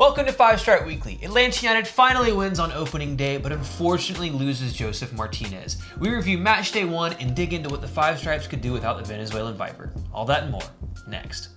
Welcome to Five Stripe Weekly. Atlanta United finally wins on opening day, but unfortunately loses Josef Martinez. We review match day one and dig into what the Five Stripes could do without the Venezuelan Viper. All that and more, next.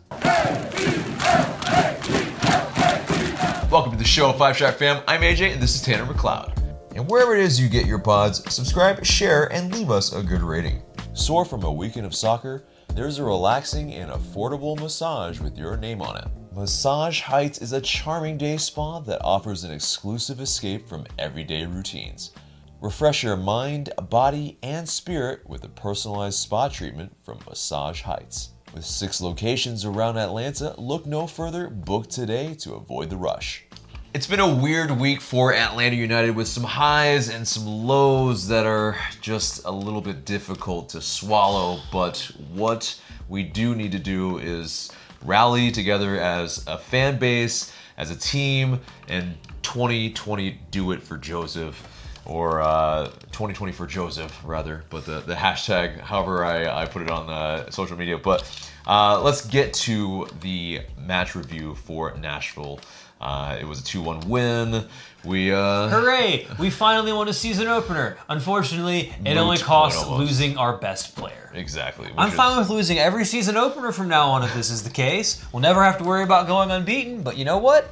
Welcome to the show, Five Stripe fam. I'm AJ, and this is Tanner McLeod. And wherever it is you get your pods, subscribe, share, and leave us a good rating. Sore from a weekend of soccer? There's a relaxing and affordable massage with your name on it. Massage Heights is a charming day spa that offers an exclusive escape from everyday routines. Refresh your mind, body, and spirit with a personalized spa treatment from Massage Heights. With six locations around Atlanta, look no further, book today to avoid the rush. It's been a weird week for Atlanta United with some highs and some lows that are just a little bit difficult to swallow. But what we do need to do is rally together as a fan base, as a team, and 2020 do it for Josef Or uh, 2020 for Josef, rather, but the, the hashtag, however I, I put it on uh, social media. But uh, let's get to the match review for Nashville. Uh, it was a 2 1 win. We, uh. Hooray! We finally won a season opener. Unfortunately, it only cost point almost. losing our best player. Exactly. which I'm is- fine with losing every season opener from now on if this is the case. We'll never have to worry about going unbeaten, but you know what?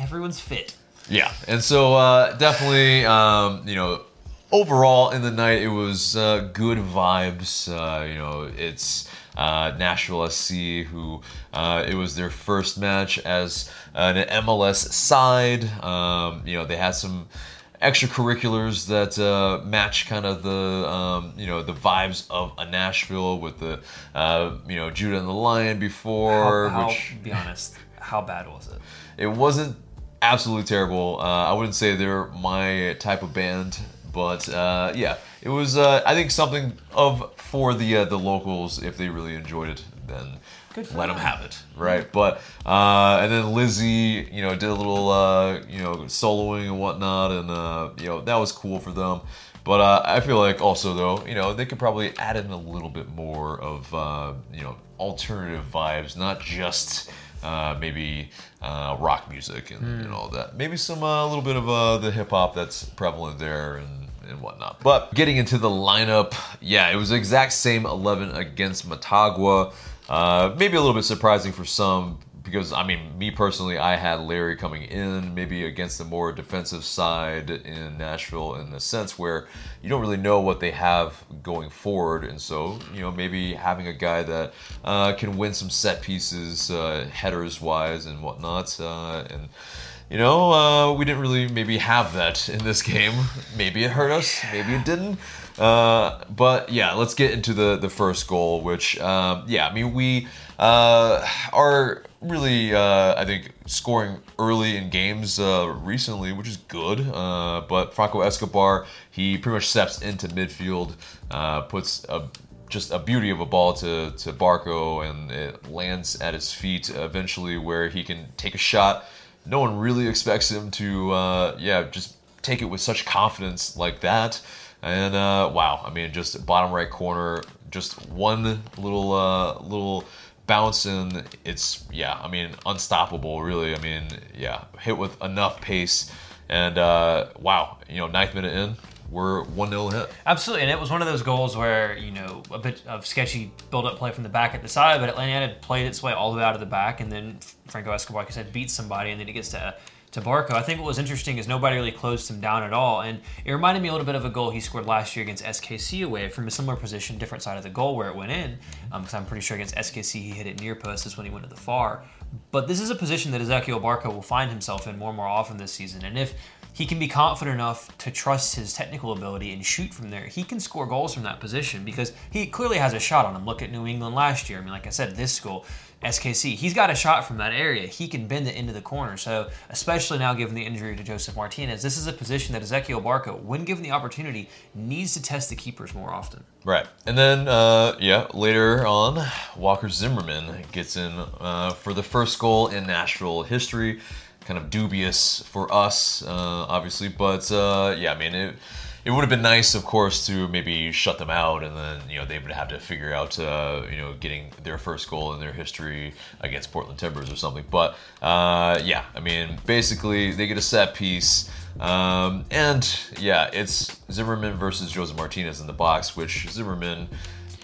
Everyone's fit. Yeah, and so uh, definitely, um, you know, overall in the night it was uh, good vibes. Uh, you know, it's uh, Nashville SC who uh, it was their first match as an MLS side. Um, you know, they had some extracurriculars that uh, match kind of the um, you know the vibes of a Nashville with the uh, you know Judah and the Lion before, How, how, which be honest, how bad was it? it wasn't absolutely terrible. Uh, I wouldn't say they're my type of band, but uh, yeah, it was. Uh, I think something of for the uh, the locals if they really enjoyed it, then let them them. have it, right? But uh, and then Lizzie, you know, did a little uh, you know soloing and whatnot, and uh, you know that was cool for them. But uh, I feel like also though, you know, they could probably add in a little bit more of uh, you know alternative vibes, not just uh, maybe uh, rock music and, and all that. Maybe some a little bit of uh, the hip hop that's prevalent there and and whatnot. But getting into the lineup, yeah, it was the exact same 11 against Motagua. Uh, maybe a little bit surprising for some because, I mean, me personally, I had Larry coming in maybe against the more defensive side in Nashville in the sense where you don't really know what they have going forward. And so, you know, maybe having a guy that uh, can win some set pieces, uh, headers wise and whatnot. Uh, and you know, uh, we didn't really maybe have that in this game. Maybe it hurt us, maybe it didn't. Uh, but yeah, let's get into the the first goal, which um, yeah, I mean we uh, are really uh, I think scoring early in games uh, recently, which is good. Uh, but Franco Escobar, he pretty much steps into midfield, uh, puts a just a beauty of a ball to, to Barco and it lands at his feet eventually where he can take a shot. No one really expects him to, uh, yeah, just take it with such confidence like that. And uh, wow, I mean, just bottom right corner, just one little uh, little bounce and it's yeah, I mean, unstoppable really. I mean, yeah, hit with enough pace. And uh, wow, you know, ninth minute in, we're one 0 hit. Absolutely, and it was one of those goals where you know a bit of sketchy build-up play from the back at the side, but Atlanta had played its way all the way out of the back, and then Franco Escobar, like I said, beats somebody, and then he gets to to Barco. I think what was interesting is nobody really closed him down at all, and it reminded me a little bit of a goal he scored last year against SKC away from a similar position, different side of the goal where it went in. Um, because I'm pretty sure against SKC he hit it near post. Is when he went to the far. But this is a position that Ezequiel Barco will find himself in more and more often this season, and if he can be confident enough to trust his technical ability and shoot from there. He can score goals from that position because he clearly has a shot on him. Look at New England last year. I mean, like I said, this school, SKC, he's got a shot from that area. He can bend it into the corner. So, especially now given the injury to Josef Martinez, this is a position that Ezequiel Barco, when given the opportunity, needs to test the keepers more often. Right. And then, uh, yeah, later on, Walker Zimmerman gets in uh, for the first goal in Nashville history. Kind of dubious for us, uh, obviously. But, uh, yeah, I mean, it, it would have been nice, of course, to maybe shut them out, and then you know they would have to figure out uh, you know getting their first goal in their history against Portland Timbers or something. But uh, yeah, I mean, basically they get a set piece. Um, and yeah, it's Zimmerman versus Jose Martinez in the box, which Zimmerman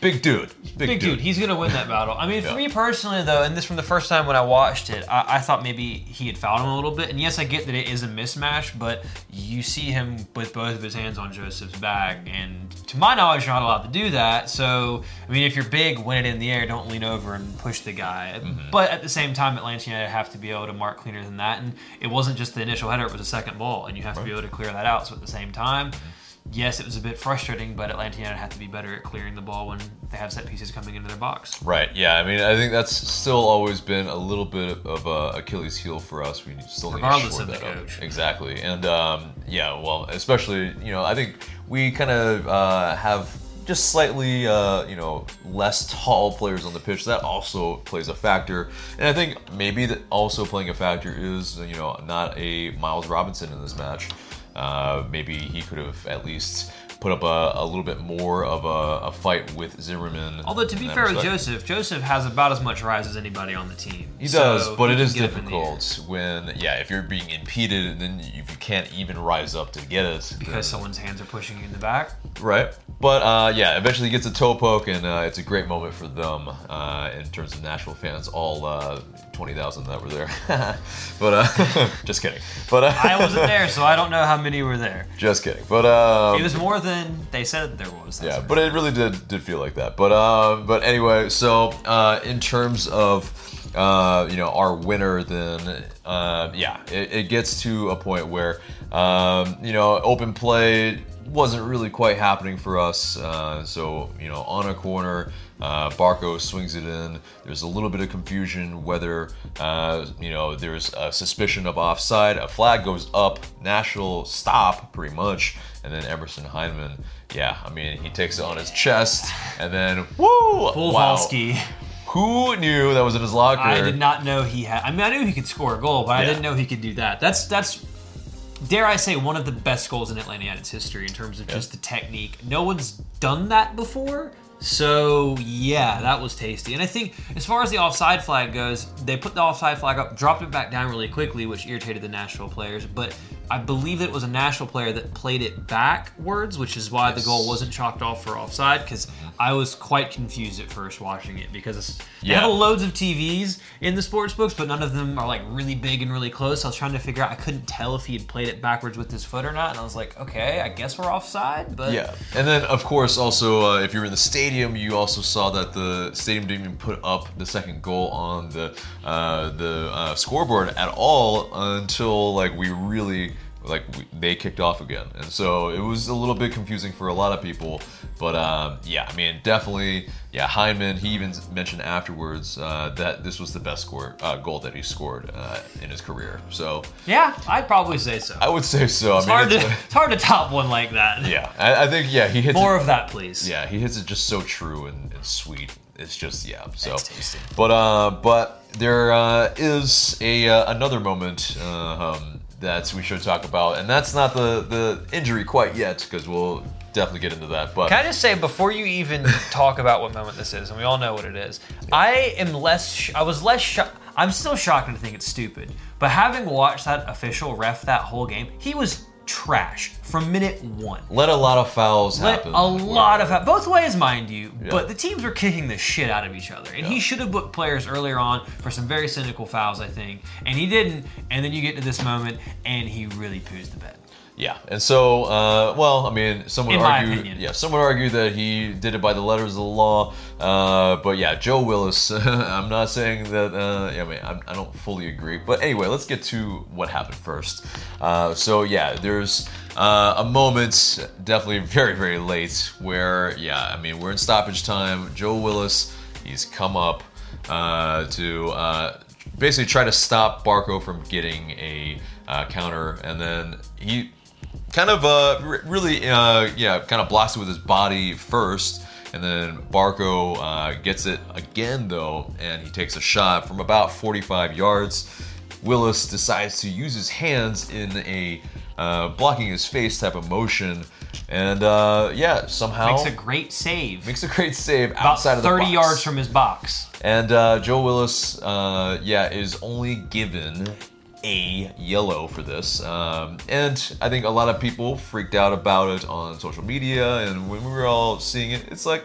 Big dude. Big, Big dude. dude. He's gonna win that battle. I mean, yeah. for me personally, though, and this from the first time when I watched it, I, I, thought maybe he had fouled him a little bit. And yes, I get that it is a mismatch, but you see him with both of his hands on Josef's back, and to my knowledge, you're not allowed to do that. So, I mean, if you're big, win it in the air. Don't lean over and push the guy. Mm-hmm. But at the same time, Atlanta United have to be able to mark cleaner than that. And it wasn't just the initial header; it was a second ball, and you have right. to be able to clear that out. So at the same time. Mm-hmm yes, it was a bit frustrating, but Atlanta United have to be better at clearing the ball when they have set pieces coming into their box. Right. Yeah. I mean, I think that's still always been a little bit of a Achilles heel for us. We still need regardless to of the coach. Up. Exactly. And um, yeah, well, especially you know, I think we kind of uh, have just slightly, uh, you know, less tall players on the pitch. That also plays a factor, and I think maybe that also playing a factor is, you know, not a Miles Robinson in this match. Uh, maybe he could have at least put up a, a little bit more of a, a, fight with Zimmerman. Although to be fair with Josef, Josef has about as much rise as anybody on the team. He so does, but it is difficult when yeah, if you're being impeded, then if you can't even rise up to get it because then, someone's hands are pushing you in the back. Right, but uh, yeah, eventually gets a toe poke, and uh, it's a great moment for them uh, in terms of Nashville fans. All uh, twenty thousand that were there, but uh, just kidding. But uh, I wasn't there, so I don't know how many were there. Just kidding. But um, it was more than they said there was. Yeah, but it really did did feel like that. But uh, but anyway, so uh, in terms of uh, you know our winner, then uh, yeah, it, it, gets to a point where um, you know open play wasn't really quite happening for us. Uh, so you know on a corner. Uh, Barco swings it in. There's a little bit of confusion whether uh, you know there's a suspicion of offside. A flag goes up. National stop pretty much, and then Emerson Hyndman. Yeah, I mean he takes it on his chest, and then woo! Full wow. Who knew that was in his locker? I did not know he had. I mean, I knew he could score a goal, but yeah. I didn't know he could do that. That's that's dare I say, one of the best goals in Atlanta United's history in terms of just the technique. No one's done that before. So yeah, that was tasty. And I think as far as the offside flag goes, they put the offside flag up, dropped it back down really quickly, which irritated the Nashville players. But I believe it was a Nashville player that played it backwards, which is why yes. the goal wasn't chalked off for offside. Because I was quite confused at first watching it because they yeah. have loads of TVs in the sports books, but none of them are like really big and really close. I was trying to figure out. I couldn't tell if he had played it backwards with his foot or not, and I was like, okay, I guess we're offside. But yeah, and then of course also uh, if you're in the stadium, you also saw that the stadium didn't even put up the second goal on the uh, the uh, scoreboard at all until like we really like we, they kicked off again, and so it was a little bit confusing for a lot of people. But um, yeah, I mean, definitely, yeah. Hyndman, he even mentioned afterwards uh, that this was the best score uh, goal that he scored uh, in his career. So yeah, I'd probably say so. I would say so. It's I mean, hard it's, to it's hard to top one like that. Yeah, I, I think yeah, he hits more it, of that, please. Yeah, he hits it just so true and, and sweet. It's just yeah. So, but uh, but there uh, is a uh, another moment. Uh, um, that we should talk about, and that's not the the injury quite yet, because we'll definitely get into that. But can I just say before you even talk about what moment this is, and we all know what it is, yeah. I am less. Sh- I was less shocked. I'm still shocked and think it's stupid. But having watched that official ref that whole game, he was trash from minute one. Let a lot of fouls Let happen. A lot of fouls, both ways, mind you. Yeah. But the teams were kicking the shit out of each other, and yeah. he should have booked players earlier on for some very cynical fouls, I think, and he didn't. And then you get to this moment, and he really poos the bed. Yeah, and so, uh, well, I mean, some would argue, yeah, some would argue that he did it by the letters of the law, uh, but yeah, Joe Willis. I'm not saying that. Uh, I mean, I'm, I do not fully agree, but anyway, let's get to what happened first. Uh, so yeah, there's uh, a moment, definitely very very late, where yeah, I mean, we're in stoppage time. Joe Willis, he's come up uh, to basically try to stop Barco from getting a counter, and then he kind of uh, really, uh, yeah, kind of blocks it with his body first. And then Barco uh, gets it again, though, and he takes a shot from about 45 yards. Willis decides to use his hands in a uh, blocking his face type of motion, and uh, yeah, somehow Makes a great save. makes a great save about outside of the 30 yards from his box. And uh, Joe Willis, uh, yeah, is only given a yellow for this. Um, and I think a lot of people freaked out about it on social media. And when we were all seeing it, it's like,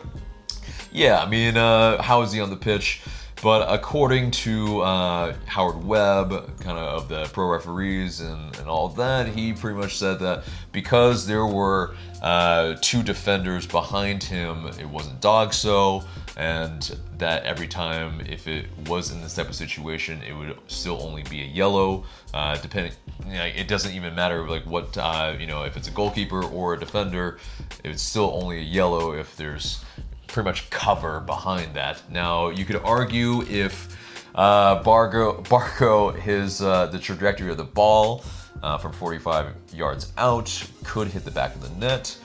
yeah, I mean, uh, how is he on the pitch? But according to uh, Howard Webb, kind of of the pro referees and, and all that, he pretty much said that because there were uh, two defenders behind him, it wasn't dog so, and that every time if it was in this type of situation, it would still only be a yellow. Uh, depending, you know, it doesn't even matter like what uh, you know if it's a goalkeeper or a defender, it's still only a yellow if there's pretty much cover behind that. Now you could argue if uh, Bargo Barco his uh, the trajectory of the ball uh, from 45 yards out could hit the back of the net.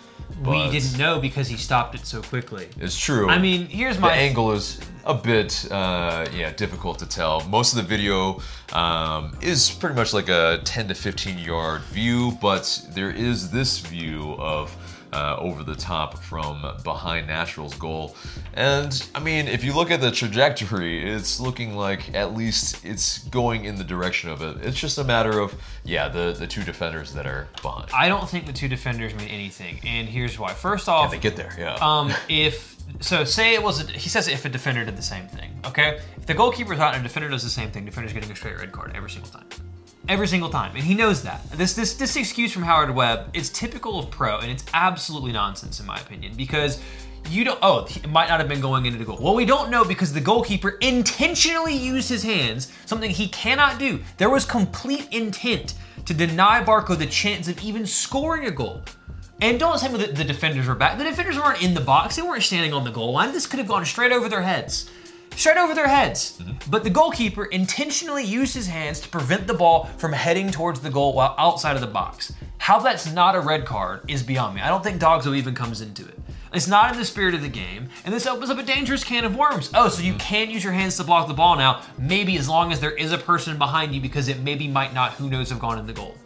We didn't know because he stopped it so quickly. It's true. I mean, here's the my angle is a bit uh, yeah difficult to tell. Most of the video um, is pretty much like a 10 to 15 yard view, but there is this view of uh, over the top from behind Natural's goal. And I mean, if you look at the trajectory, it's looking like at least it's going in the direction of it. It's just a matter of yeah, the the two defenders that are behind. I don't think the two defenders mean anything, and here's why. First off, they get there, yeah. um, if so, say it was a, he says if a defender did the same thing, okay? If the goalkeeper's out and a defender does the same thing, defender's getting a straight red card every single time. Every single time, and he knows that. This this this excuse from Howard Webb is typical of pro, and it's absolutely nonsense in my opinion because you don't. Oh, it might not have been going into the goal. Well, we don't know because the goalkeeper intentionally used his hands, something he cannot do. There was complete intent to deny Barco the chance of even scoring a goal. And don't tell me that the defenders were back. The defenders weren't in the box. They weren't standing on the goal line. This could have gone straight over their heads. Straight over their heads. Mm-hmm. But the goalkeeper intentionally used his hands to prevent the ball from heading towards the goal while outside of the box. How that's not a red card is beyond me. I don't think Dogso even comes into it. It's not in the spirit of the game, and this opens up a dangerous can of worms. Oh, so you mm-hmm. can use your hands to block the ball now, maybe as long as there is a person behind you because it maybe might not, who knows, have gone in the goal.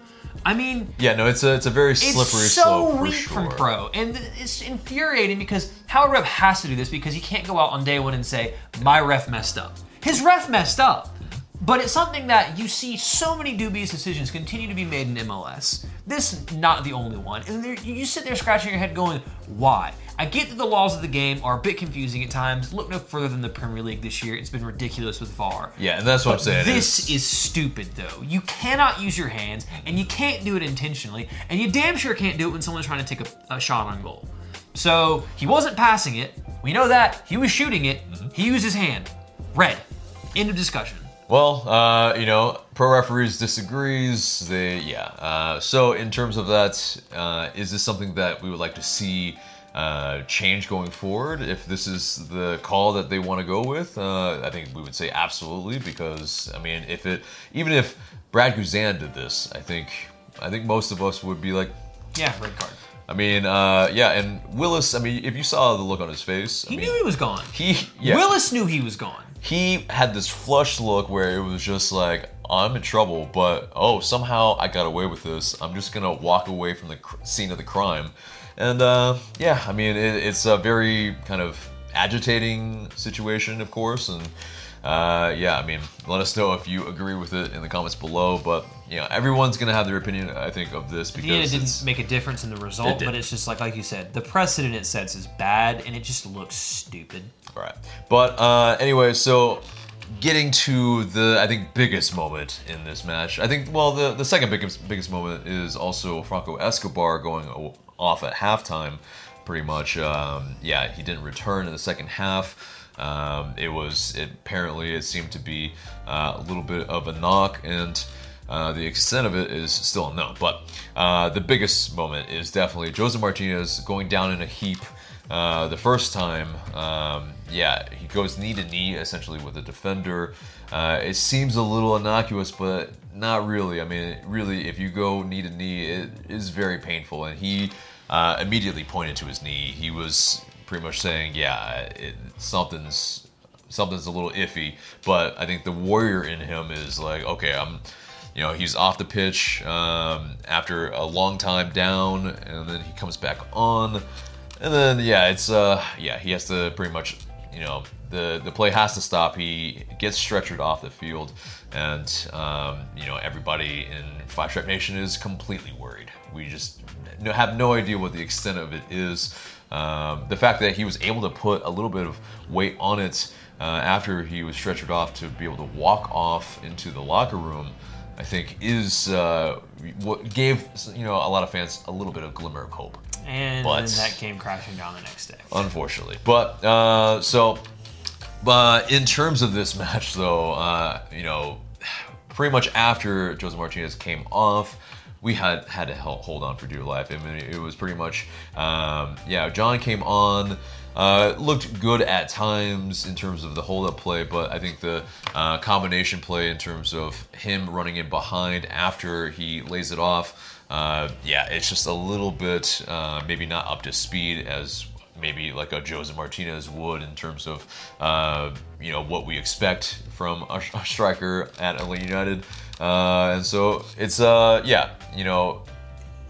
I mean, yeah, no, it's a it's a very it's slippery so slope weak sure. from pro, and it's infuriating because Howard Ref has to do this because he can't go out on day one and say my ref messed up. His ref messed up, but it's something that you see so many dubious decisions continue to be made in MLS. This not the only one, and you sit there scratching your head going, why? I get that the laws of the game are a bit confusing at times. Look no further than the Premier League this year; it's been ridiculous with VAR. Yeah, and that's what I'm saying. This It's- is stupid, though. You cannot use your hands, and you can't do it intentionally, and you damn sure can't do it when someone's trying to take a, a shot on goal. So he wasn't passing it. We know that. He was shooting it. He used his hand. Red. End of discussion. Well, uh, you know, pro referees disagrees. They, yeah. Uh, so in terms of that, uh, is this something that we would like to see uh, change going forward? If this is the call that they want to go with, uh, I think we would say absolutely. Because I mean, if it, even if Brad Guzan did this, I think, I think most of us would be like, Yeah, red card. I mean, uh, yeah. And Willis, I mean, if you saw the look on his face, I He mean, knew he was gone. he, yeah Willis knew he was gone. he had this flushed look where it was just like I'm in trouble, but oh somehow I got away with this. I'm just gonna walk away from the cr- scene of the crime, and uh, yeah, I mean it, it's a very kind of agitating situation, of course, and uh, yeah, I mean let us know if you agree with it in the comments below. But you know everyone's gonna have their opinion, I think, of this the end, it didn't make a difference in the result, It but it's just like like you said, the precedent it sets is bad, and it just looks stupid. All right. But uh, anyway, so getting to the I think biggest moment in this match. I think well the the second biggest biggest moment is also Franco Escobar going off at halftime. Pretty much, um, yeah, he didn't return in the second half. Um, it was it, apparently it seemed to be uh, a little bit of a knock and. Uh, the extent of it is still unknown, but uh, the biggest moment is definitely Jose Martinez going down in a heap uh, the first time, um, yeah, he goes knee to knee essentially with a defender. Uh, it seems a little innocuous, but not really. I mean, really, if you go knee to knee, it is very painful. And he uh, immediately pointed to his knee. He was pretty much saying, "Yeah, it, something's something's a little iffy." But I think the warrior in him is like, "Okay, I'm." you know, he's off the pitch um, after a long time down, and then he comes back on, and then yeah, it's uh, yeah, he has to pretty much, you know, the the play has to stop. He gets stretchered off the field, and um, you know, everybody in Five Stripe Nation is completely worried. We just have no idea what the extent of it is. Um, the fact that he was able to put a little bit of weight on it uh, after he was stretchered off to be able to walk off into the locker room, I think is uh, what gave you know a lot of fans a little bit of glimmer of hope. And But- then that came crashing down the next day. Unfortunately, but uh, so, but in terms of this match, though, uh, you know, pretty much after Jose Martinez came off, we had had to hold on for dear life. I mean, it was pretty much, um, yeah. Jahn came on, uh, looked good at times in terms of the hold up play, but I think the uh, combination play in terms of him running in behind after he lays it off, uh, yeah, it's just a little bit uh, maybe not up to speed as maybe like a Jose Martinez would in terms of uh, you know what we expect from a, a striker at United, uh, and so it's uh yeah you know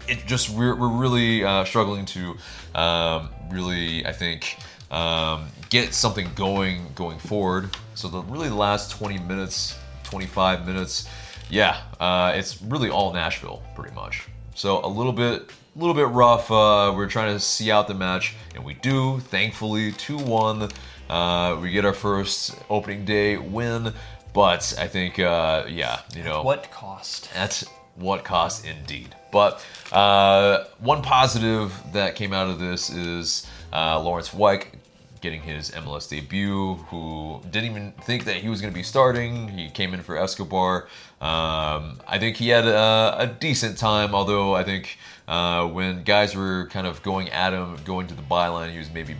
it just we're, we're really uh, struggling to um, really I think um, get something going going forward. So the really last 20 minutes, 25 minutes, yeah, uh, it's really all Nashville pretty much. So a little bit a little bit rough. Uh, we're trying to see out the match, and we do. Thankfully, two one. Uh, we get our first opening day win, but I think uh, yeah, you know What cost? at what cost indeed. But uh, one positive that came out of this is uh, Laurence Wyke getting his MLS debut, who didn't even think that he was going to be starting. He came in for Escobar. Um, I think he had a, a decent time, although I think uh, when guys were kind of going at him, going to the byline, he was maybe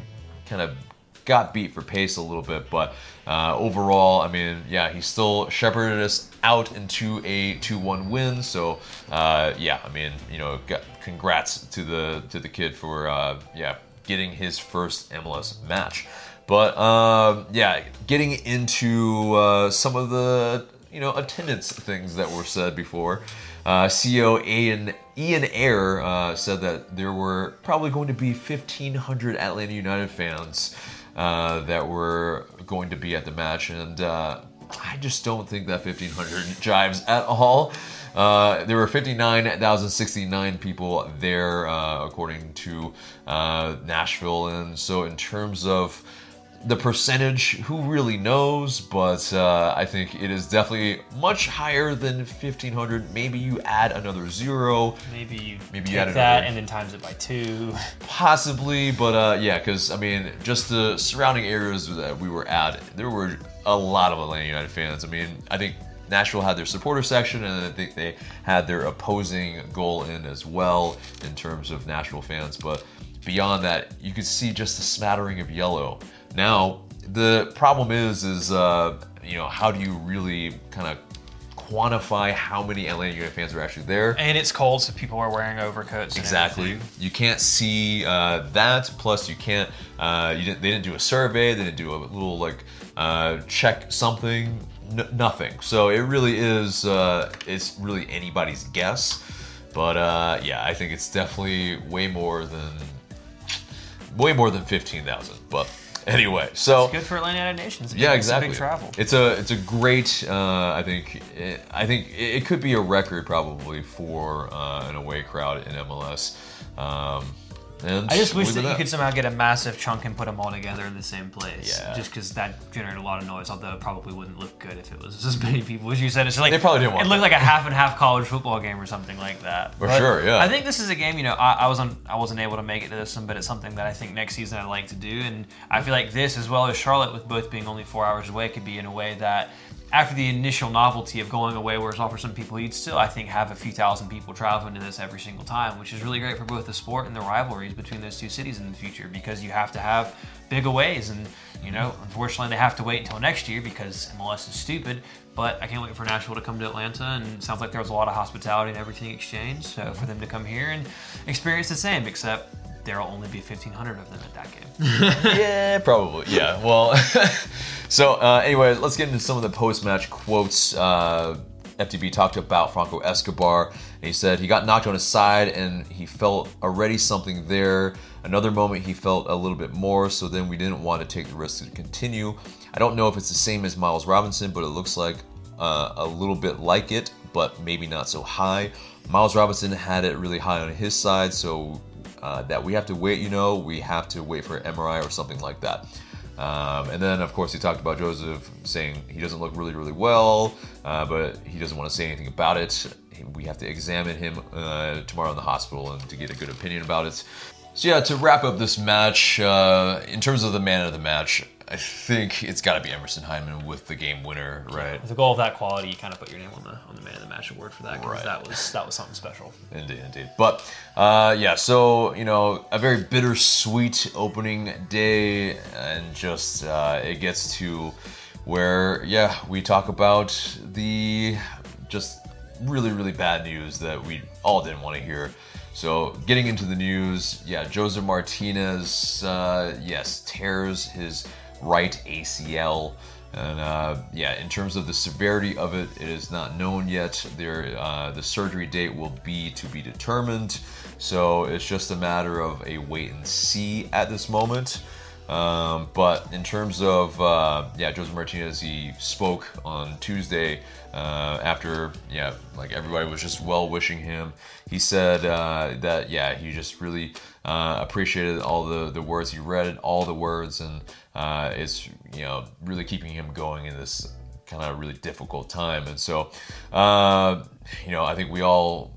kind of got beat for pace a little bit, but uh, overall, I mean, yeah, he still shepherded us out into a 2-1 win. So, uh, yeah, I mean, you know, congrats to the to the kid for uh, yeah getting his first MLS match. But um, yeah, getting into uh, some of the you know attendance things that were said before. Uh, CEO Ian Ian Ayer uh, said that there were probably going to be 1,500 Atlanta United fans uh, that were going to be at the match, and uh, I just don't think that 1,500 jives at all. Uh, there were 59,069 people there, uh, according to Nashville, and so in terms of the percentage, who really knows? But uh, I think it is definitely much higher than 1,500. Maybe you add another zero, Maybe you Maybe you add that another- and then times it by two. Possibly, but uh, yeah, because I mean, just the surrounding areas that we were at, there were a lot of Atlanta United fans. I mean, I think Nashville had their supporter section, and I think they had their opposing goal in as well in terms of Nashville fans. But beyond that, you could see just a smattering of yellow. Now, the problem is, is uh, you know, how do you really kind of quantify how many Atlanta United fans are actually there? And it's cold, so people are wearing overcoats. Exactly. everything. You can't see uh, that. Plus, you can't. Uh, you didn't. They didn't do a survey. They didn't do a little like uh, check something. N- nothing. So it really is. Uh, it's really anybody's guess. But uh, yeah, I think it's definitely way more than way more than fifteen thousand. But anyway, so Good for Atlanta United Nations. yeah, It's a exactly. Big travel. It's a it's a great. Uh, I think it, I think it, it could be a record probably for uh, an away crowd in MLS. Um, and I just wish that you could somehow get a massive chunk and put them all together in the same place. Yeah. Just because that generated a lot of noise, although it probably wouldn't look good if it was as many people as you said. It's like They probably didn't want It looked that. like a half and half college football game or something like that. For sure, yeah. I think this is a game. You know, I, I was on, I wasn't able to make it to this one, but it's something that I think next season I'd like to do, and I feel like this, as well as Charlotte, with both being only four hours away, could be in a way that. After the initial novelty of going away, where it's all for some people, you'd still, I think, have a few thousand people traveling to this every single time, which is really great for both the sport and the rivalries between those two cities in the future because you have to have big aways. And, you know, unfortunately, they have to wait until next year because MLS is stupid. But I can't wait for Nashville to come to Atlanta, and sounds like there was a lot of hospitality and everything exchanged. So for them to come here and experience the same, except there'll only be 1,500 of them at that game. yeah, probably. Yeah. Well, so uh, anyway, let's get into some of the post-match quotes. Uh, FTB talked about Franco Escobar. And he said he got knocked on his side and he felt already something there. Another moment he felt a little bit more, so then we didn't want to take the risk to continue. I don't know if it's the same as Miles Robinson, but it looks like uh, a little bit like it, but maybe not so high. Miles Robinson had it really high on his side, so uh, that we have to wait, you know, we have to wait for MRI or something like that. Um, and then, of course, he talked about Josef saying he doesn't look really, really well, uh, but he doesn't want to say anything about it. We have to examine him uh, tomorrow in the hospital and to get a good opinion about it. So, yeah, to wrap up this match, uh, in terms of the man of the match, I think it's got to be Emerson Hyndman with the game winner, right? With a goal of that quality, you kind of put your name on the on the man of the match award for that because Right. that was that was something special. Indeed, indeed. But uh, yeah, so you know, a very bittersweet opening day, and just uh, it gets to where yeah, we talk about the just really really bad news that we all didn't want to hear. So getting into the news, yeah, Josef Martinez, uh, yes, tears his right ACL. And uh, yeah, in terms of the severity of it, it is not known yet. There, uh, the surgery date will be to be determined. So it's just a matter of a wait and see at this moment. Um, but in terms of uh, yeah, Jose Martinez, he spoke on Tuesday uh, after yeah, like everybody was just well wishing him. He said uh, that yeah, he just really uh, appreciated all the the words he read, all the words, and uh, it's you know really keeping him going in this kind of really difficult time. And so uh, you know, I think we all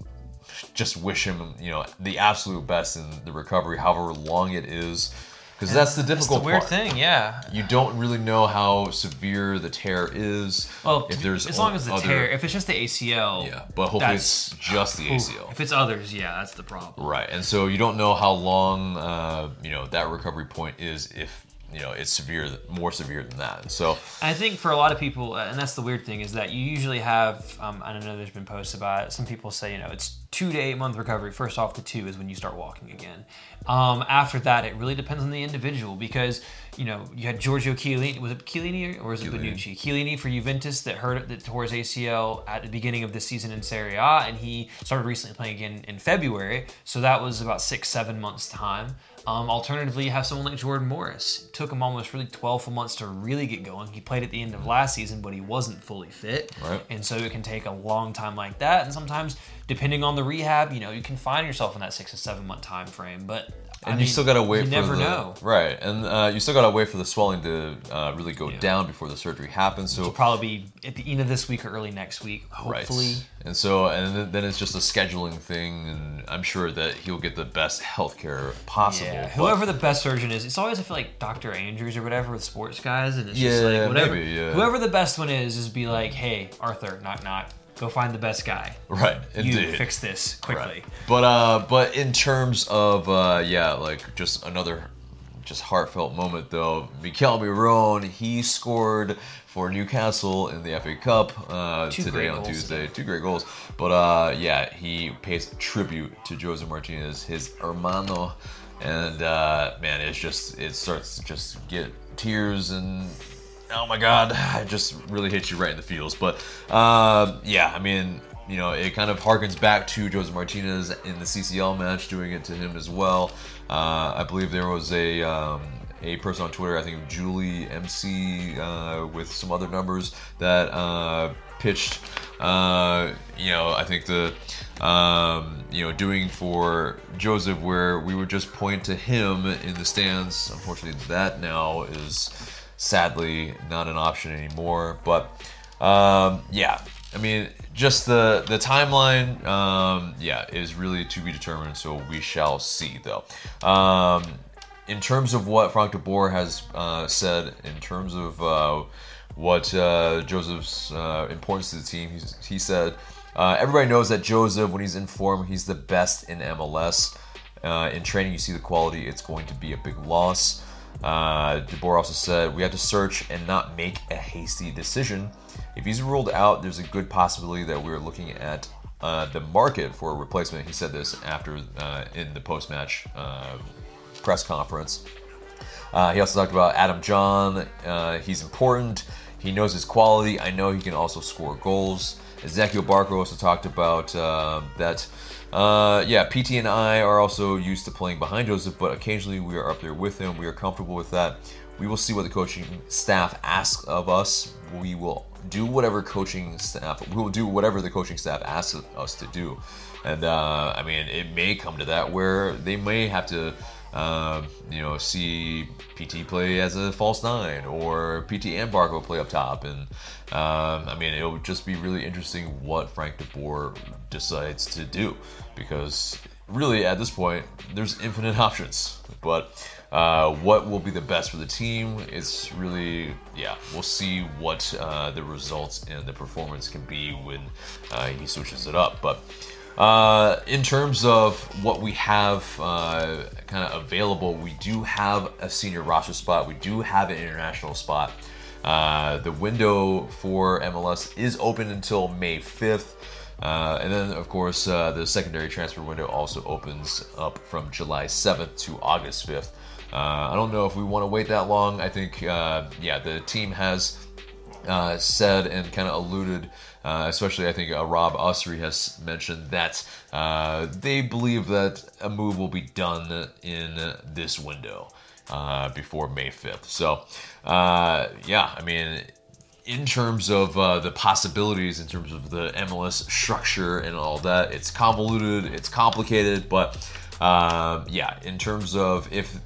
just wish him you know the absolute best in the recovery, however long it is. Because that's the difficult That's the weird part. thing, yeah. You don't really know how severe the tear is. Well, if there's as long as the other- tear, if it's just the ACL, yeah, but hopefully it's just the ACL. If it's others, yeah, that's the problem. Right, and so you don't know how long uh, you know that recovery point is if you know it's severe, more severe than that. So I think for a lot of people, uh, and that's the weird thing, is that you usually have. Um, I don't know. There's been posts about it. Some people say, you know, it's two to eight month recovery. First off, the two is when you start walking again. Um, after that, it really depends on the individual because you know you had Giorgio Chiellini. Was it Chiellini or was it Chiellini. Bonucci? Chiellini for Juventus that hurt that tore his ACL at the beginning of the season in Serie A, and he started recently playing again in February. So that was about six, seven months time. Um, alternatively, you have someone like Jordan Morris. It took him almost really 12 months to really get going. He played at the end of last season, but he wasn't fully fit. Right. And so it can take a long time like that. And sometimes, depending on the rehab, you know, you can find yourself in that six to seven month time frame. But I and you mean, still gotta wait You for never the know. right, and uh, you still gotta wait for the swelling to uh, really go Yeah. down before the surgery happens. So It'll probably be at the end of this week or early next week, Right. hopefully. And so, and then- it's just a scheduling thing, and I'm sure that he'll get the best healthcare possible. Yeah, whoever the best surgeon is, it's always I feel like Dr. Andrews or whatever with sports guys, and it's just Yeah, like whatever. maybe, yeah. Whoever the best one is, is be like, hey, Arthur, knock knock, go find the best guy. right, You indeed. fix this quickly. Right. But uh, but in terms of uh, yeah, like just another just heartfelt moment though. Miguel Almiron, he scored for Newcastle in the FA Cup uh, today on Tuesday. Two great goals. But uh, yeah, he pays tribute to Jose Martinez, his hermano, and uh, man, it's just it starts to just get tears and oh my god, it just really hits you right in the feels. But uh, yeah, I mean, you know, it kind of harkens back to Jose Martinez in the CCL match, doing it to him as well. Uh, I believe there was a um, a person on Twitter, I think Julie MC, uh, with some other numbers that uh, pitched. Uh, you know, I think the um, you know doing for Josef where we would just point to him in the stands. Unfortunately, that now is sadly not an option anymore. But um, yeah, I mean, just the the timeline, um, yeah, is really to be determined. So we shall see, though. Um, in terms of what Frank de Boer has uh, said, in terms of uh, what uh, Josef's uh, importance to the team, he said, uh, everybody knows that Josef, when he's in form, he's the best in MLS. Uh, in training, you see the quality, it's going to be a big loss. Uh, De Boer also said, We have to search and not make a hasty decision. If he's ruled out, there's a good possibility that we're looking at uh, the market for a replacement. He said this after uh, in the post match uh, press conference. Uh, he also talked about Adam Jahn. Uh, he's important. he knows his quality. I know he can also score goals. Ezequiel Barco also talked about that. Uh, yeah, PT and I are also used to playing behind Josef, but occasionally we are up there with him. We are comfortable with that. We will see what the coaching staff asks of us. We will do whatever coaching staff. We will do whatever the coaching staff asks us to do. And uh, I mean, it may come to that where they may have to um, you know, see PT play as a false nine or PT and Barco play up top. And um, I mean, it would just be really interesting what Frank de Boer decides to do because really at this point, there's infinite options. But uh, what will be the best for the team? It's really, yeah, we'll see what uh, the results and the performance can be when uh, he switches it up. But uh, in terms of what we have uh, kind of available, we do have a senior roster spot. We do have an international spot. Uh, the window for MLS is open until May 5th. Uh, and then, of course, uh, the secondary transfer window also opens up from July 7th to August 5th. Uh, I don't know if we want to wait that long. I think, yeah, the team has said and kind of alluded uh, especially, I think uh, Rob Usry has mentioned that uh, they believe that a move will be done in this window uh, before May 5th. So, uh, yeah, I mean, in terms of uh, the possibilities, in terms of the MLS structure and all that, it's convoluted, it's complicated, but um, yeah, in terms of if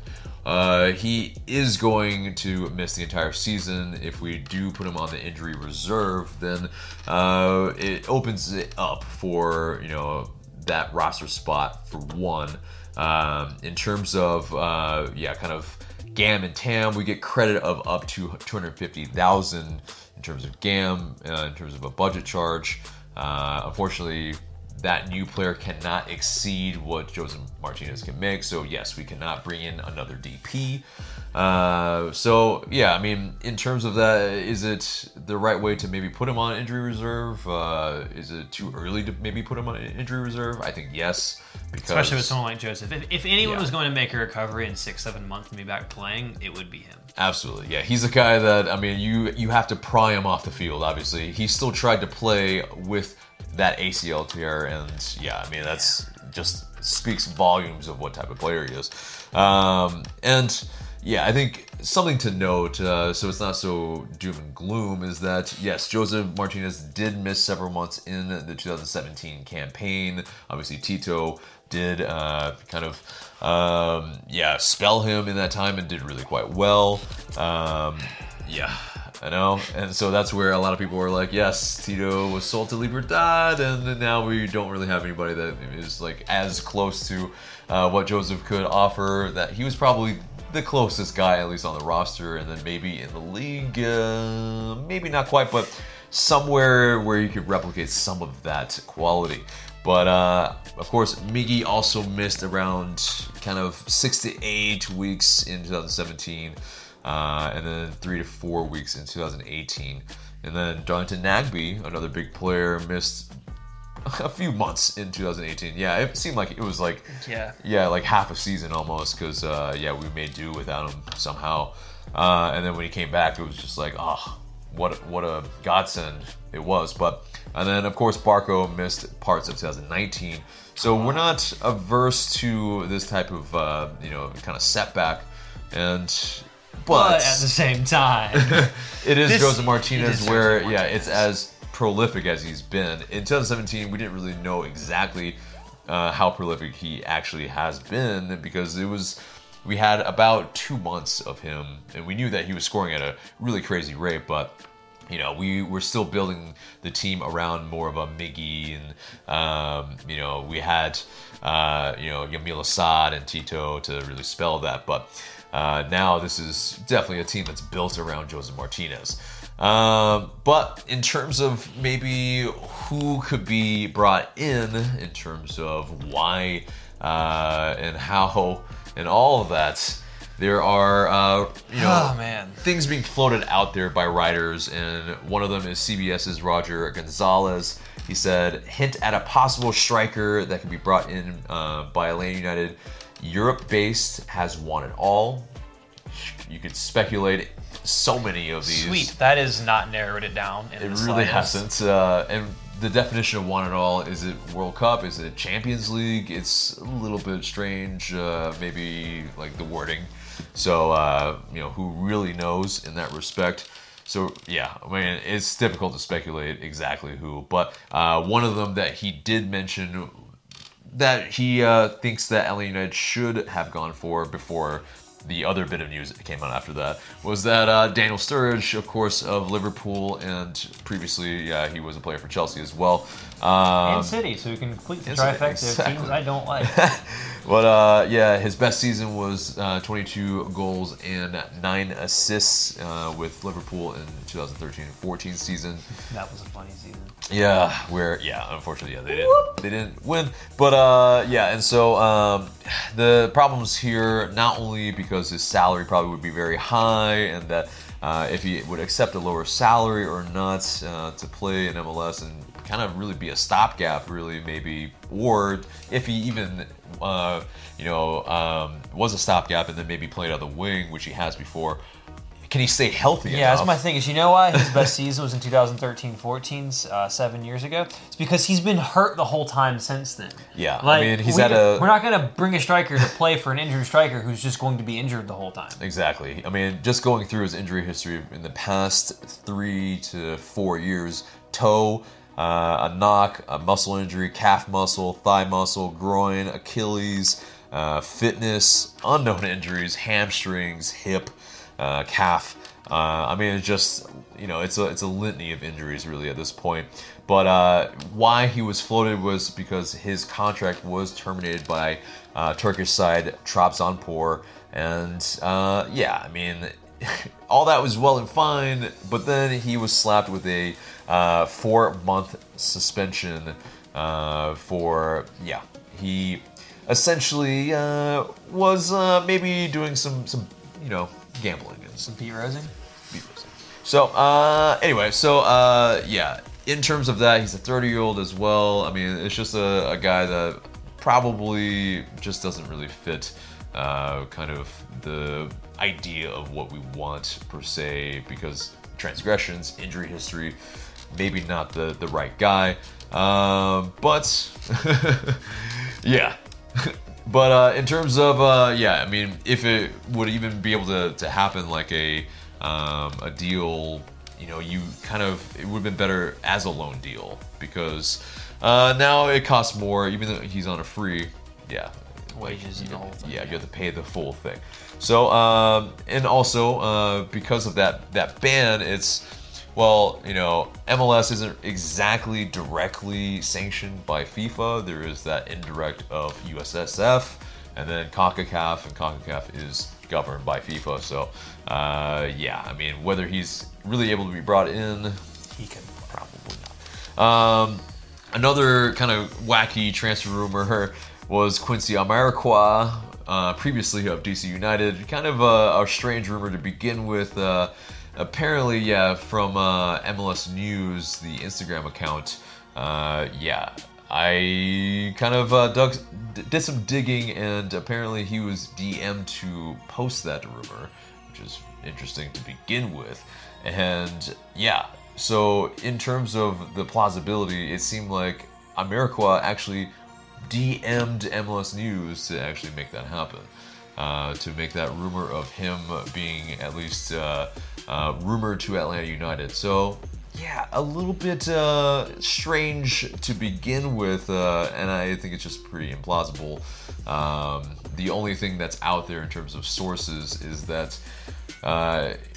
uh, he is going to miss the entire season. If we do put him on the injury reserve, then uh, it opens it up for you know that roster spot for one. Um, in terms of uh, yeah, kind of GAM and TAM, we get credit of up to 250,000 in terms of GAM, uh, in terms of a budget charge. Uh, unfortunately, that new player cannot exceed what Josef Martinez can make. So yes, we cannot bring in another DP. Uh, so yeah, I mean, in terms of that, is it the right way to maybe put him on injury reserve? Uh, is it too early to maybe put him on injury reserve? I think yes, because especially with someone like Josef. If, if anyone yeah. was going to make a recovery in six, seven months and be back playing, it would be him. Absolutely, yeah. He's a guy that I mean, you you have to pry him off the field. Obviously, he still tried to play with that ACL tear, and yeah, I mean that's yeah. just speaks volumes of what type of player he is. Um, and yeah, I think something to note, uh, so it's not so doom and gloom, is that yes, Josef Martinez did miss several months in the 2017 campaign. Obviously, Tito did uh, kind of um, yeah spell him in that time and did really quite well. Um, yeah, I know, and so that's where a lot of people were like, "Yes, Tito was sold to Libertad, and now we don't really have anybody that is like as close to uh, what Josef could offer. That he was probably the closest guy, at least on the roster, and then maybe in the league, uh, maybe not quite, but somewhere where you could replicate some of that quality. But uh, of course, Miggy also missed around kind of six to eight weeks in 2017 uh, and then three to four weeks in 2018. And then Darlington Nagbe, another big player, missed a few months in 2018. Yeah, it seemed like it was like yeah, yeah, like half a season almost because uh, yeah, we made do without him somehow. Uh, and then when he came back, it was just like oh, what what a godsend it was. But and then of course Barco missed parts of 2019. So we're not averse to this type of uh, you know kind of setback. And but, but at the same time, it is Jose Martinez is where Martinez. yeah, it's as prolific as he's been. In 2017, we didn't really know exactly uh, how prolific he actually has been because it was we had about two months of him, and we knew that he was scoring at a really crazy rate, but you know, we were still building the team around more of a Miggy, and um, you know, we had uh, you know Yamil Asad and Tito to really spell that, but uh, now this is definitely a team that's built around Jose Martinez. Um, but in terms of maybe who could be brought in, in terms of why uh, and how and all of that, there are uh, you know oh, things being floated out there by writers, and one of them is CBS's Roger Gonzalez. He said, "Hint at a possible striker that could be brought in uh, by Atlanta United." Europe based has won it all. You could speculate so many of these. Sweet. That is not narrowed it down. In It really slightest. hasn't. Uh, and the definition of one it all is it World Cup? Is it Champions League? It's a little bit strange. Uh, maybe like the wording. So uh, you know who really knows in that respect. So yeah, I mean it's difficult to speculate exactly who, but uh, one of them that he did mention that he uh, thinks that LA United should have gone for before the other bit of news that came out after that was that uh, Daniel Sturridge, of course, of Liverpool, and previously, yeah, he was a player for Chelsea as well. Um, And City, so we can complete the trifecta exactly. of teams I don't like. but uh, yeah, his best season was uh, 22 goals and nine assists uh, with Liverpool in 2013-14 season. that was a funny season. Yeah, where yeah, unfortunately, yeah, they didn't they didn't win. But uh, yeah, and so um, the problems here not only because his salary probably would be very high, and that uh, if he would accept a lower salary or not uh, to play in MLS and kind of really be a stopgap, really maybe, or if he even uh, you know um, was a stopgap and then maybe played on the wing, which he has before. Can he stay healthy? Yeah, that's my thing. Is you know why his best season was in 2013-14, uh, seven years ago? It's because he's been hurt the whole time since then. Yeah, I mean, he's we, had a- We're not gonna bring a striker to play for an injured striker who's just going to be injured the whole time. Exactly. I mean, just going through his injury history in the past three to four years toe, uh, a knock, a muscle injury, calf muscle, thigh muscle, groin, Achilles, uh, fitness, unknown injuries, hamstrings, hip, uh, calf. Uh, I mean, it's just you know, it's a it's a litany of injuries really at this point. But uh, why he was floated was because his contract was terminated by uh, Turkish side Trabzonspor, and uh, yeah, I mean, all that was well and fine. But then he was slapped with a uh, four month suspension uh, for yeah he essentially uh, was maybe doing some some you know gambling and some Pete Rosing. so uh, anyway, so uh, yeah, in terms of that, he's a 30 year old as well. I mean, it's just a, a guy that probably just doesn't really fit uh, kind of the idea of what we want per se because transgressions, injury history, maybe not the the right guy. Um, but yeah. But uh, in terms of uh, yeah, I mean, if it would even be able to, to happen like a um, a deal, you know, you kind of it would have been better as a loan deal because uh, now it costs more, even though he's on a free. Yeah, Wages and whole thing, Yeah, you have to pay the full thing. So um, and also uh, because of that that ban, it's well, you know, MLS isn't exactly directly sanctioned by FIFA. There is that indirect of USSF, and then CONCACAF, and CONCACAF is governed by FIFA. So, uh, yeah, I mean, whether he's really able to be brought in, he can probably not. Um, another kind of wacky transfer rumor was Quincy Amarikwa, uh, previously of DC United. Kind of a, a strange rumor to begin with. Uh, apparently, yeah, from uh, MLS News, the Instagram account. Uh, yeah, I kind of uh, dug, did some digging, and apparently he was DM'd to post that rumor, which is interesting to begin with. And yeah, so in terms of the plausibility, it seemed like Amarikwa actually DM'd MLS News to actually make that happen. Uh, to make that rumor of him being at least uh, uh, rumored to Atlanta United. So, yeah, a little bit uh, strange to begin with, uh, and I think it's just pretty implausible. Um, the only thing that's out there in terms of sources is that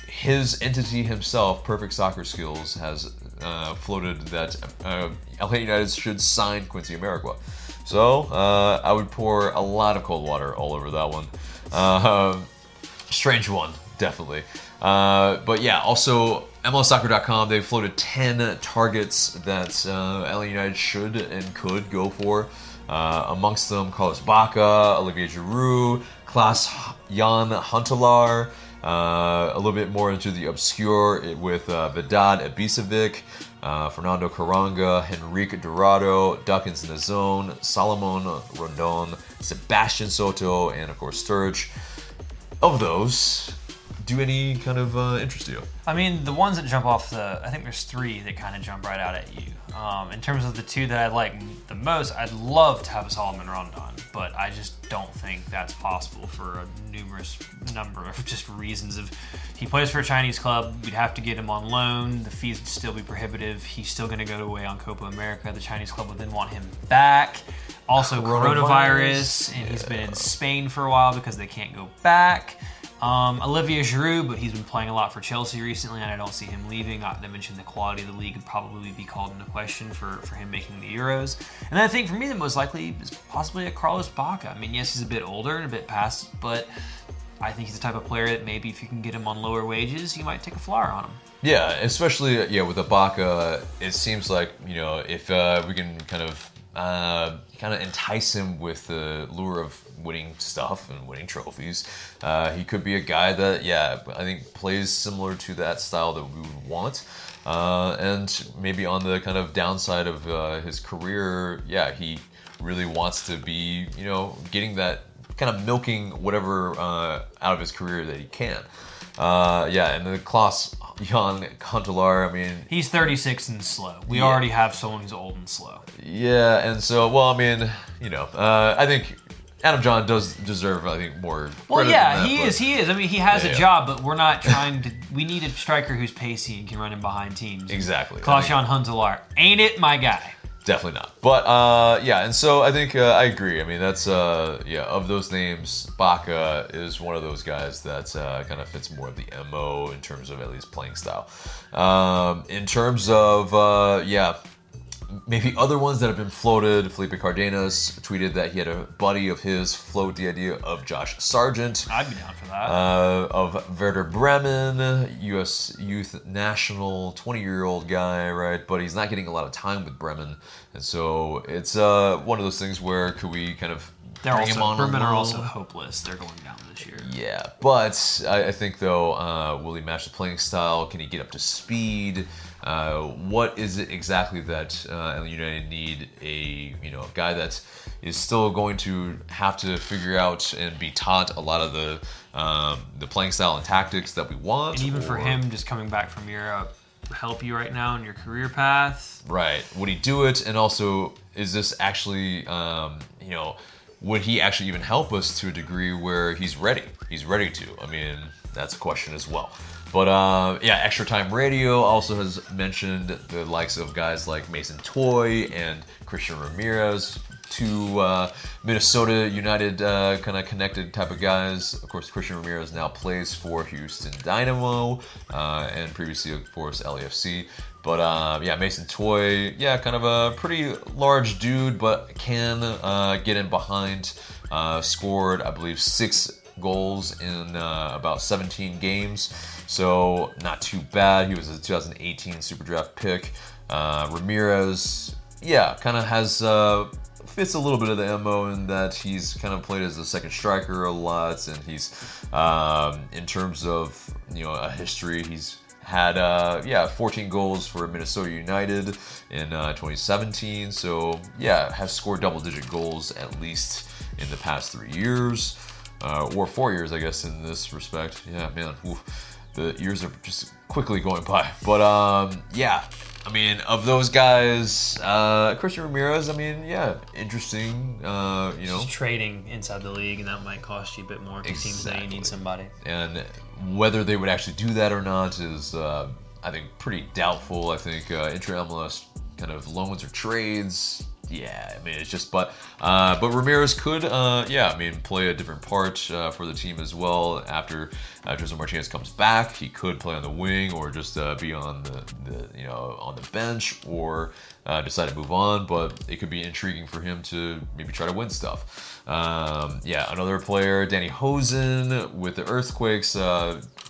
his entity himself, Perfect Soccer Skills, has uh, floated that uh, LA United should sign Quincy Amarikwa. So uh, I would pour a lot of cold water all over that one. Um strange one, definitely. Uh, but yeah, also MLSsoccer.com, they floated 10 targets that uh, LA United should and could go for. Uh, amongst them, Carlos Bacca, Olivier Giroud, Klaas Jan Huntelaar, uh, a little bit more into the obscure with uh, Vedad Ibisevic, uh, Fernando Karanga, Henrique Dourado, Duckins in the zone, Salomon Rondon, Sebastian Soto, and of course Sturge. Of those, do any kind of uh, interest you? I mean, the ones that jump off the, I think there's three that kind of jump right out at you. Um, in terms of the two that I like the most, I'd love to have a Salomon Rondon, but I just don't think that's possible for a numerous number of just reasons. Of he plays for a Chinese club, we'd have to get him on loan. The fees would still be prohibitive. He's still going to go away on Copa America. The Chinese club would then want him back. Also, Coronavirus. coronavirus, and he's been in Spain for a while because they can't go back. Um, Olivier Giroud, but he's been playing a lot for Chelsea recently, and I don't see him leaving. Not to mention the quality of the league would probably be called into question for, for him making the Euros. And then I think for me, the most likely is possibly a Carlos Bacca. I mean, yes, he's a bit older and a bit past, but I think he's the type of player that maybe if you can get him on lower wages, you might take a flyer on him. Yeah, especially yeah with Ibaka, it seems like you know if uh, we can kind of uh, kind of entice him with the lure of winning stuff and winning trophies, uh, he could be a guy that yeah I think plays similar to that style that we would want. Uh, and maybe on the kind of downside of uh, his career, yeah, he really wants to be, you know, getting that kind of milking whatever uh, out of his career that he can. Uh, yeah, and the Klaus Jan Huntelaar, I mean, He's 36 and slow. We Yeah. already have someone who's old and slow. yeah, and so, well, I mean, you know, uh, I think Adam Jahn does deserve, I think, more. Well, yeah, that, he but- is. He is. I mean, he has Yeah, a yeah. job, but we're not trying to. We need a striker who's pacey and can run in behind teams. Exactly. I Klaus-Jan Huntelaar. Ain't it, my guy? Definitely not. But uh, yeah, and so I think uh, I agree. I mean, that's uh, yeah, of those names, Bacca is one of those guys that uh, kind of fits more of the mo in terms of at least playing style. Um, in terms of uh, yeah, maybe other ones that have been floated. Felipe Cardenas tweeted that he had a buddy of his float the idea of Josh Sargent I'd be down for that. uh, of Werder Bremen, U.S. youth national, 20 year old guy, right? But he's not getting a lot of time with Bremen, and so it's uh, one of those things where could we kind of They're bring also him on? Bremen are also hopeless. They're going down this year. Yeah, but I, I think though, uh, will he match the playing style? Can he get up to speed? Uh, what is it exactly that uh, United need a you know a guy that is still going to have to figure out and be taught a lot of the um, the playing style and tactics that we want? And even for him, just coming back from Europe, help you right now in your career path. Right. Would he do it? And also, is this actually, um, you know, would he actually even help us to a degree where he's ready? He's ready to. I mean, that's a question as well. But uh, yeah, Extra Time Radio also has mentioned the likes of guys like Mason Toye and Christian Ramirez, two uh, Minnesota United uh, kind of connected type of guys. Of course, Christian Ramirez now plays for Houston Dynamo uh, and previously, of course, LAFC. But uh, yeah, Mason Toye, yeah, kind of a pretty large dude, but can uh, get in behind. Uh, scored, I believe, six goals in uh, about 17 games, so not too bad. He was a 2018 Super Draft pick. Uh, Ramirez, yeah, kind of has uh, fits a little bit of the mo in that he's kind of played as a second striker a lot, and he's um, in terms of you know a history, he's had uh, yeah 14 goals for Minnesota United in uh, 2017. So yeah, has scored double-digit goals at least in the past three years, uh, or four years, I guess, in this respect. Yeah, man, oof, the years are just quickly going by. But um, yeah, I mean, of those guys, uh, Christian Ramirez. I mean, yeah, interesting. Uh, you know, Just trading inside the league, and that might cost you a bit more because teams know you need somebody. and whether they would actually do that or not is, uh, I think, pretty doubtful. I think uh, intra MLS kind of loans or trades. Yeah, I mean it's just, but uh, but Ramirez could, uh, yeah, I mean play a different part uh, for the team as well. After uh, Jose Martinez comes back, he could play on the wing or just uh, be on the, the you know on the bench or uh, decide to move on. But it could be intriguing for him to maybe try to win stuff. Um, yeah, another player, Danny Hoesen with the Earthquakes.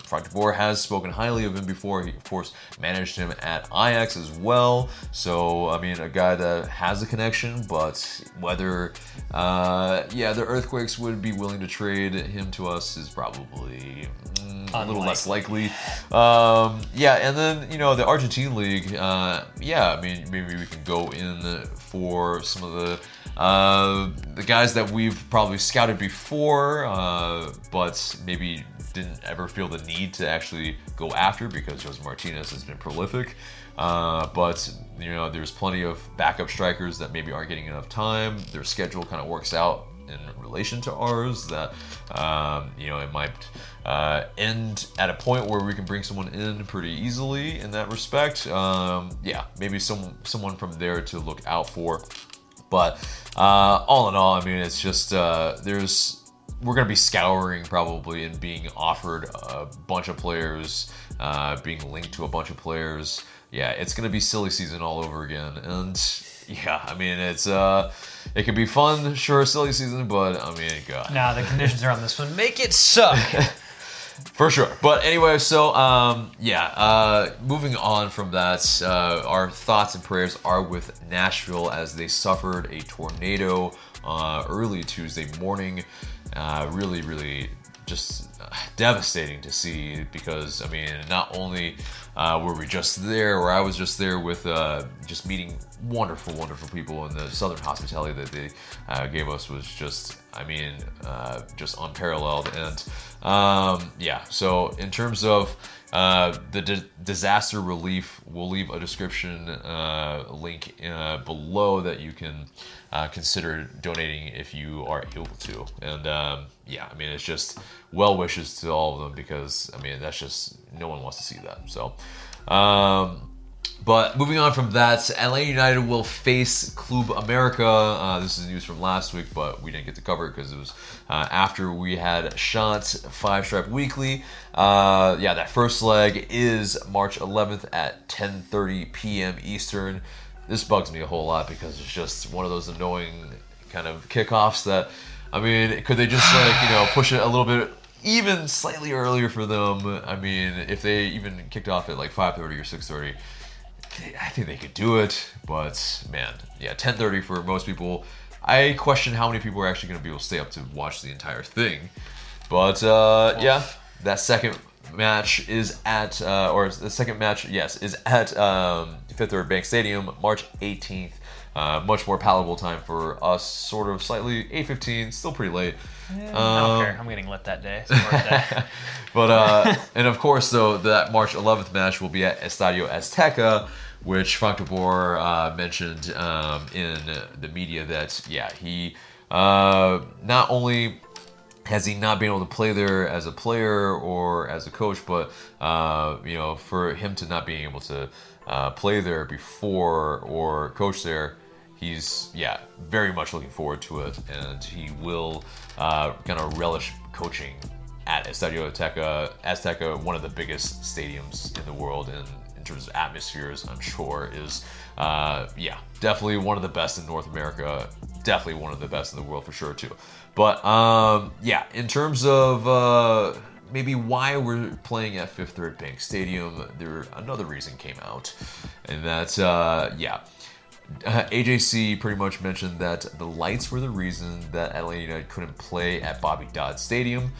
Frank de Boer has spoken highly of him before. He, of course, managed him at Ajax as well. So, I mean, a guy that has a connection, but whether, uh, yeah, the Earthquakes would be willing to trade him to us is probably mm, a little less likely. Um, yeah, and then, you know, the Argentine League, uh, yeah, I mean, maybe we can go in for some of the. Uh, the guys that we've probably scouted before, uh, but maybe didn't ever feel the need to actually go after because Jose Martinez has been prolific. Uh, but you know, there's plenty of backup strikers that maybe aren't getting enough time. Their schedule kind of works out in relation to ours that um, you know it might uh, end at a point where we can bring someone in pretty easily in that respect. Um, yeah, maybe some someone from there to look out for. But uh, all in all, I mean, it's just uh, there's we're going to be scouring probably and being offered a bunch of players, uh, being linked to a bunch of players. Yeah, it's going to be silly season all over again. And yeah, I mean, it's uh, it can be fun, sure, silly season, but I mean, God. Nah, the conditions are on this one. Make it suck. For sure. But anyway, so um, yeah, uh, moving on from that, uh, our thoughts and prayers are with Nashville as they suffered a tornado uh, early Tuesday morning. Uh, really, really just uh, devastating to see because, I mean, not only uh, were we just there, or I was just there with uh, just meeting wonderful, wonderful people, and the Southern hospitality that they uh, gave us was just, I mean, uh, just unparalleled. And um, yeah, so in terms of uh, the di- disaster relief, we'll leave a description uh, link uh, below that you can uh, consider donating if you are able to. And um, yeah, I mean, it's just well wishes to all of them because I mean, that's just no one wants to see that. So. Um, but moving on from that, Atlanta United will face Club America. Uh, this is news from last week, but we didn't get to cover it because it was uh, after we had shot Five Stripe Weekly. Uh, yeah, that first leg is March 11th at 10:30 p.m. Eastern. This bugs me a whole lot because it's just one of those annoying kind of kickoffs that, I mean, could they just like you know push it a little bit even slightly earlier for them? I mean, if they even kicked off at like 5:30 or 6:30. I think they could do it, but man, yeah, 10:30 for most people. I question how many people are actually going to be able to stay up to watch the entire thing. But uh, yeah, that second match is at, uh, or the second match, yes, is at um, Fifth Third Bank Stadium, March 18th. Uh, much more palatable time for us, sort of slightly 8:15, still pretty late. I don't Um, care. I'm getting lit that day. But uh, and of course, though that March 11th match will be at Estadio Azteca, which Frank de Boer uh, mentioned um, in the media that yeah he uh, not only has he not been able to play there as a player or as a coach, but uh, you know for him to not being able to uh, play there before or coach there he's yeah very much looking forward to it. And he will uh, kind of relish coaching at Estadio Azteca, Azteca, one of the biggest stadiums in the world in terms of atmospheres, I'm sure, is, uh, yeah, definitely one of the best in North America. Definitely one of the best in the world for sure, too. But, um, yeah, in terms of uh, maybe why we're playing at Fifth Third Bank Stadium, there another reason came out, and that's, uh, yeah, AJC pretty much mentioned that the lights were the reason that Atlanta United couldn't play at Bobby Dodd Stadium,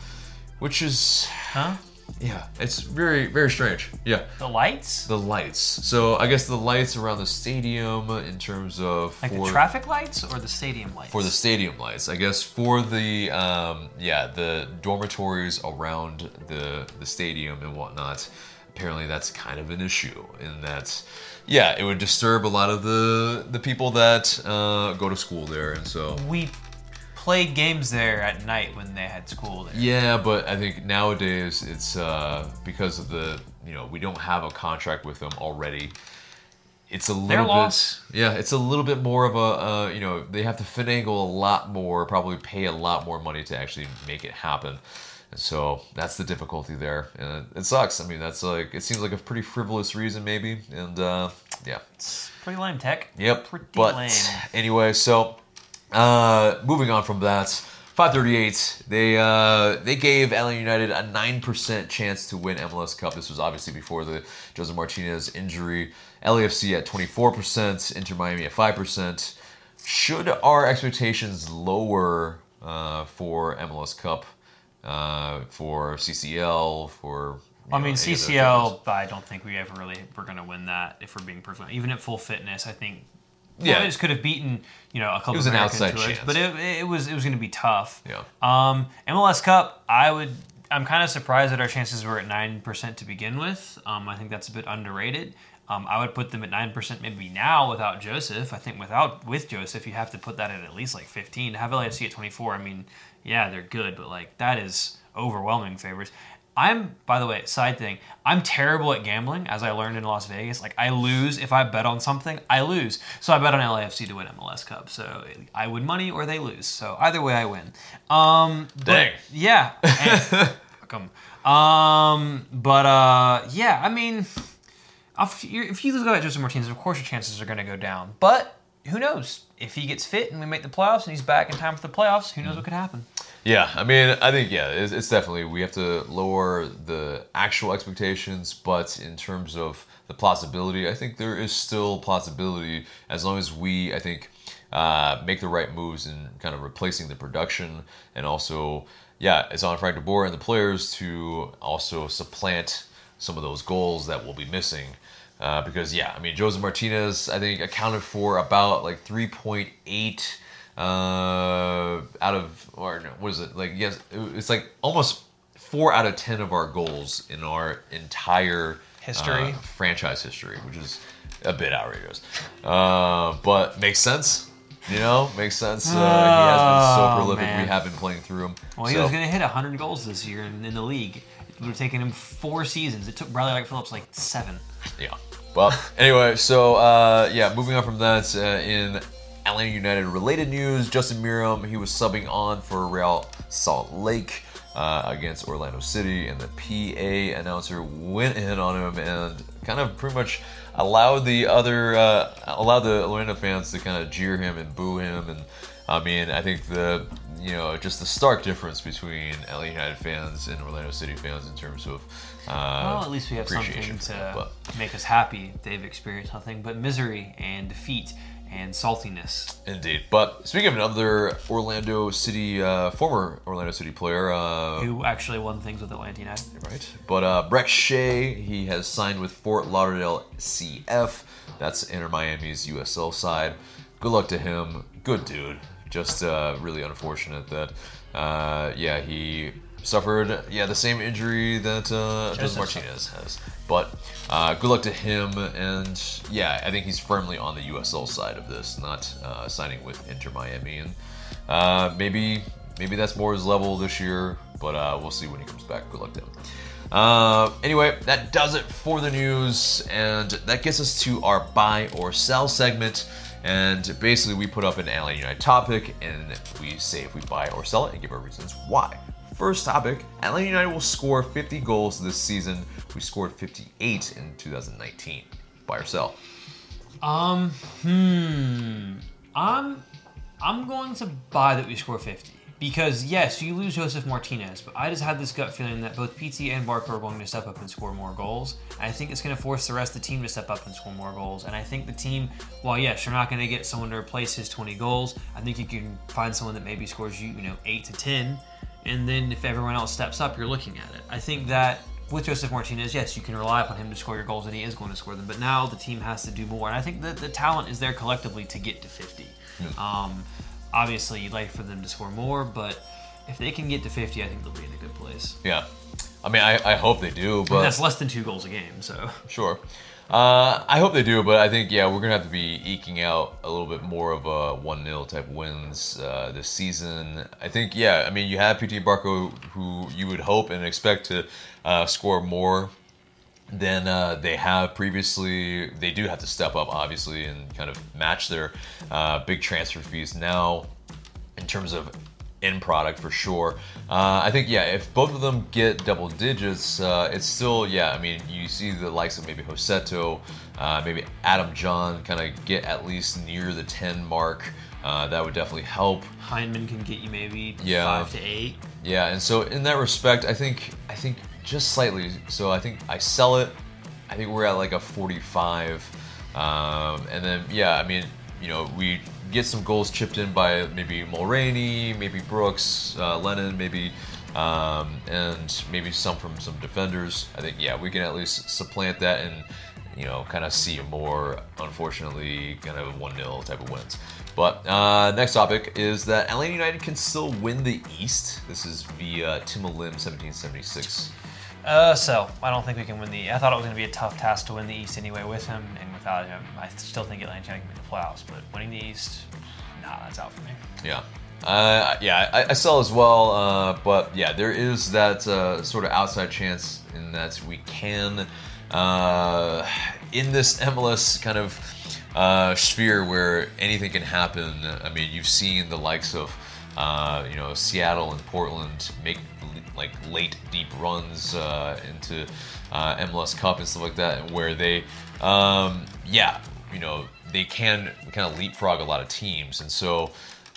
which is, huh? Yeah, it's very, very strange. Yeah, The lights? the lights. So I guess the lights around the stadium in terms of Like for, the traffic lights or the stadium lights? for the stadium lights. I guess for the um, yeah the dormitories around the the stadium and whatnot. Apparently, that's kind of an issue in that yeah it would disturb a lot of the the people that uh, go to school there, and so we played games there at night when they had school there. yeah. But I think nowadays it's uh, because of the you know we don't have a contract with them already. It's a little bit, yeah. It's a little bit more of a, uh, you know, they have to finagle a lot more, probably pay a lot more money to actually make it happen. And so that's the difficulty there, and it sucks. I mean, that's like it seems like a pretty frivolous reason, maybe, and uh, yeah, It's pretty lame tech. Yep. Pretty but lame. anyway, so uh, moving on from that, 538. They uh, they gave Atlanta United a nine percent chance to win MLS Cup. This was obviously before the Jose Martinez injury. LAFC at 24 percent. Inter Miami at five percent. Should our expectations lower uh, for MLS Cup, uh, for CCL, for I know, mean, CCL, I don't think we ever really we're going to win that if we're being perfectly Even at full fitness, I think Yeah. Fitness could have beaten, you know, a couple It was an outside tours, chance. but it, it was it was going to be tough. Yeah. Um, MLS Cup, I would I'm kind of surprised that our chances were at nine percent to begin with. Um, I think that's a bit underrated. Um, I would put them at nine percent maybe now without Josef. I think without with Josef, you have to put that at at least like fifteen. To have LAFC at twenty four, I mean, yeah, they're good, but like that is overwhelming favorites. I'm, by the way, side thing. I'm terrible at gambling, as I learned in Las Vegas. Like I lose if I bet on something, I lose. So I bet on LAFC to win MLS Cup. So I win money or they lose. So either way, I win. Um, but- Dang. yeah. and- fuck 'em. Um, but uh, yeah. I mean, if you, if you lose a guy like Josef Martinez, of course your chances are going to go down. But who knows? If he gets fit and we make the playoffs and he's back in time for the playoffs, who knows what could happen? Yeah, I mean, I think yeah, it's, it's definitely we have to lower the actual expectations, but in terms of the plausibility, I think there is still plausibility as long as we, I think, uh, make the right moves in kind of replacing the production, and also, yeah, it's on Frank De Boer and the players to also supplant some of those goals that we'll be missing. Uh, because yeah, I mean, Jose Martinez, I think accounted for about like three point eight uh, out of or no, what is it like? Yes, it's like almost four out of ten of our goals in our entire History. uh, franchise history, which is a bit outrageous, uh, but makes sense. You know, makes sense. Uh, he has been so Oh, prolific. man. We have been playing through him. Well, he So- was going to hit 100 goals this year in, in the league. It would have taken him four seasons. It took Bradley Wright Phillips like seven. Yeah. Well, anyway, so uh, yeah, moving on from that, uh, in Atlanta United related news, Justin Meram, he was subbing on for Real Salt Lake uh, against Orlando City, and the PA announcer went in on him and kind of pretty much allowed the other, uh, allowed the Orlando fans to kind of jeer him and boo him. And I mean, I think the, you know, just the stark difference between LA United fans and Orlando City fans in terms of. Uh, Well, at least we have something to but- make us happy. They've experienced nothing but misery and defeat and saltiness. Indeed. But speaking of another Orlando City, uh, former Orlando City player, uh, Who actually won things with Atlanta United. right? But uh, Brek Shea, he has signed with Fort Lauderdale CF. That's Inter Miami's USL side. Good luck to him. Good dude. Just uh, really unfortunate that, uh, yeah, he suffered, yeah, the same injury that uh, Jose Josef Martinez has. But uh, good luck to him. And yeah, I think he's firmly on the USL side of this, not uh, signing with Inter Miami. And uh, maybe maybe that's more his level this year, but uh, we'll see when he comes back. Good luck to him. Uh, anyway, that does it for the news, and that gets us to our buy or sell segment. And basically, we put up an Atlanta United topic, and we say if we buy or sell it and give our reasons why. First topic Atlanta United will score 50 goals this season. We scored 58 in 2019. Buy or sell? Um, hmm. I'm I'm going to buy that we score 50. Because yes, you lose Josef Martinez, but I just had this gut feeling that both Pity and Barco are going to step up and score more goals. I think it's going to force the rest of the team to step up and score more goals. And I think the team, while yes, you're not going to get someone to replace his 20 goals, I think you can find someone that maybe scores you, you know, 8 to 10. And then if everyone else steps up, you're looking at it. I think that with Josef Martinez, yes, you can rely upon him to score your goals, and he is going to score them. But now the team has to do more, and I think that the talent is there collectively to get to 50. Um, obviously, you'd like for them to score more, but if they can get to 50, I think they'll be in a good place. Yeah. I mean, I, I hope they do, And but that's less than two goals a game, so Sure. Uh, I hope they do, but I think yeah, we're gonna have to be eking out a little bit more of a one 0 type wins uh, this season. I think yeah, I mean you have Pity Barco who you would hope and expect to uh, score more than uh, they have previously. They do have to step up obviously and kind of match their uh, big transfer fees now in terms of end product for sure. Uh, I think yeah, if both of them get double digits, uh, it's still yeah. I mean, you see the likes of maybe Joseto, uh, maybe Adam Jahn kind of get at least near the ten mark. Uh, that would definitely help. Hyndman can get you maybe Yeah. five to eight. Yeah, and so in that respect, I think I think just slightly. So I think I sell it. I think we're at like a 45, um, and then yeah, I mean, you know, we get some goals chipped in by maybe Mulraney, maybe Brooks, uh, Lennon, maybe, um, and maybe some from some defenders. I think yeah, we can at least supplant that and you know, kind of see more, unfortunately, kind of 1 0 type of wins. But uh, next topic is that Atlanta United can still win the East. This is via Tim Lim 1776. Uh, so I don't think we can win the. I thought it was going to be a tough task to win the East anyway with him, and without him, I still think Atlanta can win the playoffs. But winning the East, nah, that's out for me. Yeah. Uh, yeah, I, I sell as well, uh, but yeah, there is that uh, sort of outside chance in that we can, uh, in this MLS kind of uh, sphere where anything can happen. I mean, you've seen the likes of, uh, you know, Seattle and Portland make like late deep runs into MLS Cup and stuff like that, where they, um, yeah, you know, they can kind of leapfrog a lot of teams, and so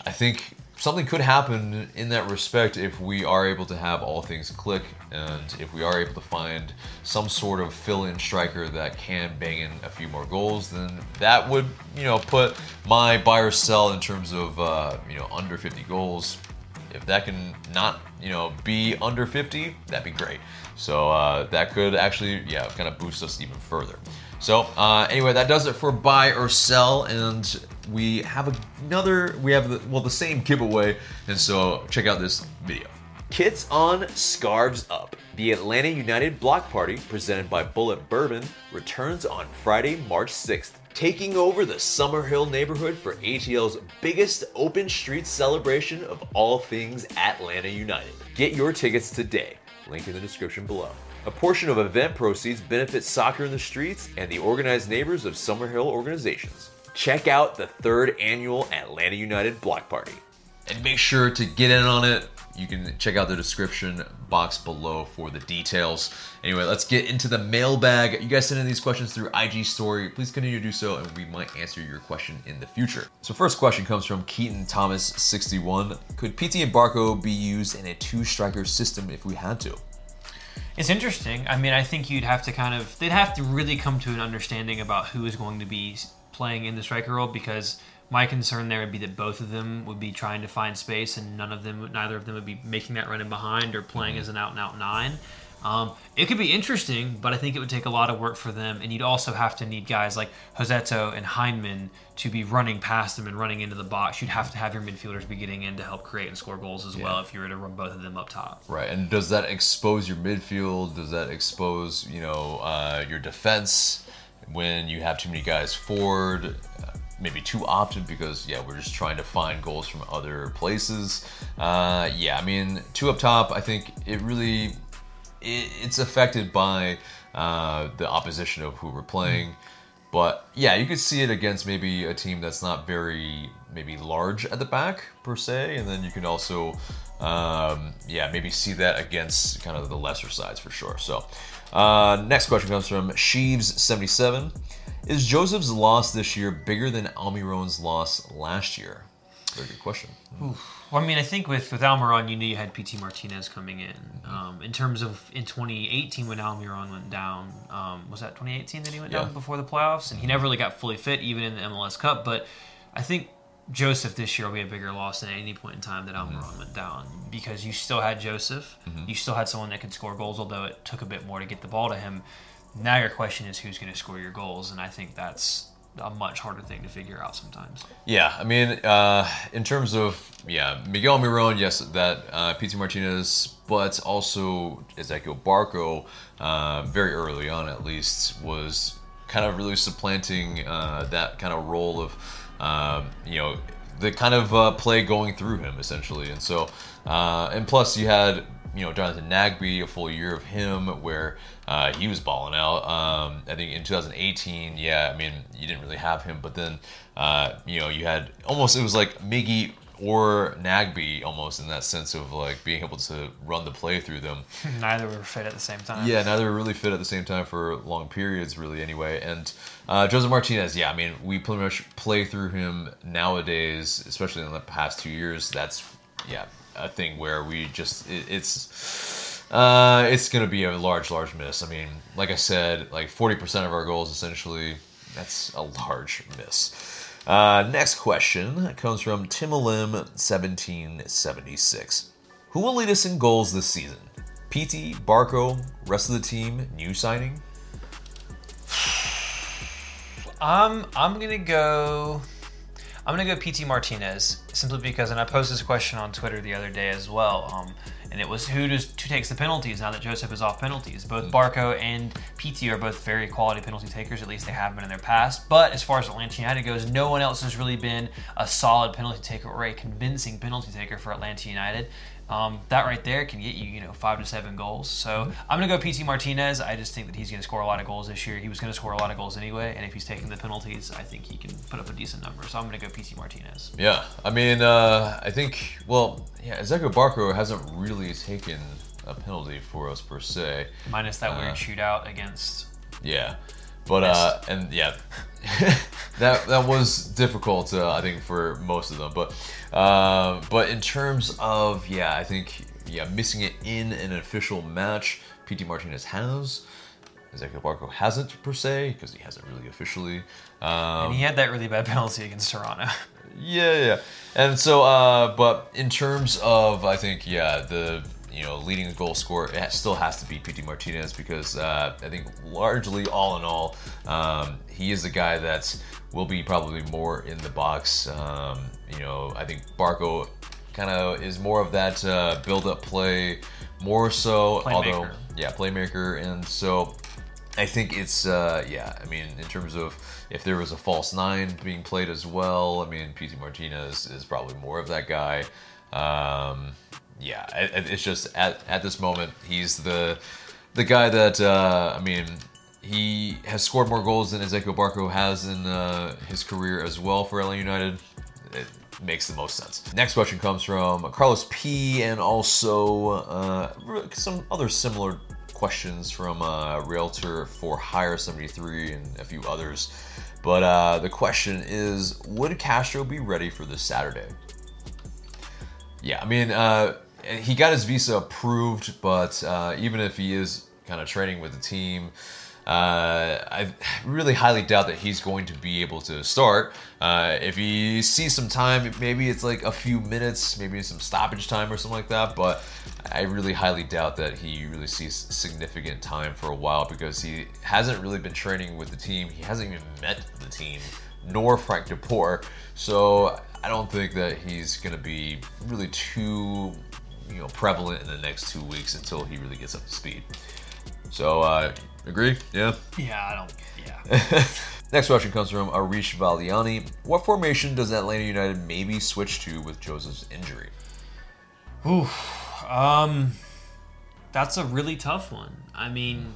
I think something could happen in that respect if we are able to have all things click and if we are able to find some sort of fill-in striker that can bang in a few more goals then that would you know put my buy or sell in terms of uh, you know under 50 goals if that can not you know be under 50 that'd be great so uh, that could actually yeah kind of boost us even further so uh, anyway, that does it for buy or sell, and we have another. We have the, well the same giveaway, and so check out this video. Kits on, scarves up. The Atlanta United Block Party, presented by Bulleit Bourbon, returns on Friday, March 6th, taking over the Summerhill neighborhood for ATL's biggest open street celebration of all things Atlanta United. Get your tickets today. Link in the description below. A portion of event proceeds benefits soccer in the streets and the organized neighbors of Summerhill organizations. Check out the third annual Atlanta United Block Party. And make sure to get in on it. You can check out the description box below for the details. Anyway, let's get into the mailbag. You guys send in these questions through IG story. Please continue to do so, and we might answer your question in the future. So, first question comes from Keaton Thomas 61. Could Pity and Barco be used in a two striker system if we had to? It's interesting. I mean, I think you'd have to kind of they'd have to really come to an understanding about who is going to be playing in the striker role because my concern there would be that both of them would be trying to find space and none of them neither of them would be making that run in behind or playing as an out and out nine. Um, it could be interesting, but I think it would take a lot of work for them, and you'd also have to need guys like Rossetto and Hyndman to be running past them and running into the box. You'd have to have your midfielders be getting in to help create and score goals as yeah. well if you were to run both of them up top. Right, and does that expose your midfield? Does that expose you know uh, your defense when you have too many guys forward? Maybe too often because yeah we're just trying to find goals from other places uh, yeah i mean two up top i think it really it's affected by uh, the opposition of who we're playing. But yeah, you could see it against maybe a team that's not very maybe large at the back per se, and then you can also um, yeah maybe see that against kind of the lesser sides for sure. So uh, next question comes from Sheaves seventy seven. Is Josef's loss this year bigger than Almiron's loss last year? Very good question. Oof. Well, I mean, I think with with Almiron, you knew you had Pity Martinez coming in. Um, in terms of in 2018 when Almiron went down, um, was that 2018 that he went yeah. down before the playoffs, and he never really got fully fit even in the MLS Cup. But I think Josef this year will be a bigger loss than at any point in time that Almiron mm-hmm. went down because you still had Josef, mm-hmm. you still had someone that could score goals, although it took a bit more to get the ball to him. Now your question is who's going to score your goals, and I think that's a much harder thing to figure out sometimes. Yeah, I mean, uh, in terms of yeah, Miguel Almiron, yes, that uh, Pity Martinez, but also Ezequiel Barco, uh, very early on at least, was kind of really supplanting uh, that kind of role of um, you know the kind of uh, play going through him essentially, and so uh, and plus you had you know Jonathan Nagbe, a full year of him where uh, he was balling out. Um, I think in 2018, yeah, I mean you didn't really have him, but then uh, you know you had almost it was like Miggy or Nagbe almost in that sense of like being able to run the play through them. neither were fit at the same time. Yeah, neither were really fit at the same time for long periods, really. Anyway, and uh, Josef Martinez, yeah, I mean we pretty much play through him nowadays, especially in the past two years. That's yeah a thing where we just it, it's uh, it's gonna be a large large miss. I mean, like I said, like forty percent of our goals essentially. That's a large miss. Uh, next question comes from Timolim 1776. Who will lead us in goals this season? Pity, Barco, rest of the team, new signing? Um, I'm gonna go. I'm gonna go Pity Martinez simply because, and I posted this question on Twitter the other day as well. Um, and it was who does who takes the penalties now that Josef is off penalties. Both Barco and Pity are both very quality penalty takers. At least they have been in their past. But as far as Atlanta United goes, no one else has really been a solid penalty taker or a convincing penalty taker for Atlanta United. Um, that right there can get you, you know, five to seven goals. So I'm gonna go Pity Martinez. I just think that he's gonna score a lot of goals this year. He was gonna score a lot of goals anyway, and if he's taking the penalties, I think he can put up a decent number. So I'm gonna go Pity Martinez. Yeah, I mean, uh, I think, well, yeah, Ezequiel Barco hasn't really taken a penalty for us per se. Minus that weird shootout against. Yeah, but uh, and yeah, that that was difficult. Uh, I think for most of them, but uh, but in terms of yeah, I think yeah, missing it in an official match, Pity Martinez has. Ezequiel Barco hasn't per se because he hasn't really officially. Um, And he had that really bad penalty against Toronto. yeah, yeah. And so, uh, but in terms of, I think, yeah, the you know leading goal scorer, it still has to be Pity Martinez because uh, I think largely, all in all, um, he is the guy that will be probably more in the box. Um, you know, I think Barco kind of is more of that uh, build-up play, more so. Although, yeah, playmaker, and so I think it's uh, yeah. I mean, in terms of if there was a false nine being played as well, I mean, Pity Martinez is probably more of that guy. Um, yeah, it, it- it's just at, at this moment he's the the guy that uh, I mean he has scored more goals than Ezequiel Barco has in uh, his career as well for LA United. It makes the most sense. Next question comes from Carlos P and also uh, some other similar questions from uh, Realtor for Hire 73 and a few others. But uh, the question is Would Castro be ready for this Saturday? Yeah, I mean, uh, he got his visa approved, but uh, even if he is kind of training with the team, uh, I really highly doubt that he's going to be able to start. Uh, if he sees some time, maybe it's like a few minutes, maybe some stoppage time or something like that. But I really highly doubt that he really sees significant time for a while because he hasn't really been training with the team. He hasn't even met the team, nor Frank de Boer. So I don't think that he's going to be really too, you know, prevalent in the next two weeks until he really gets up to speed. So, uh, agree? Yeah. yeah, I don't. Yeah. Next question comes from Arish Valiani. What formation does Atlanta United maybe switch to with Josef's injury? Ooh, um, that's a really tough one. I mean,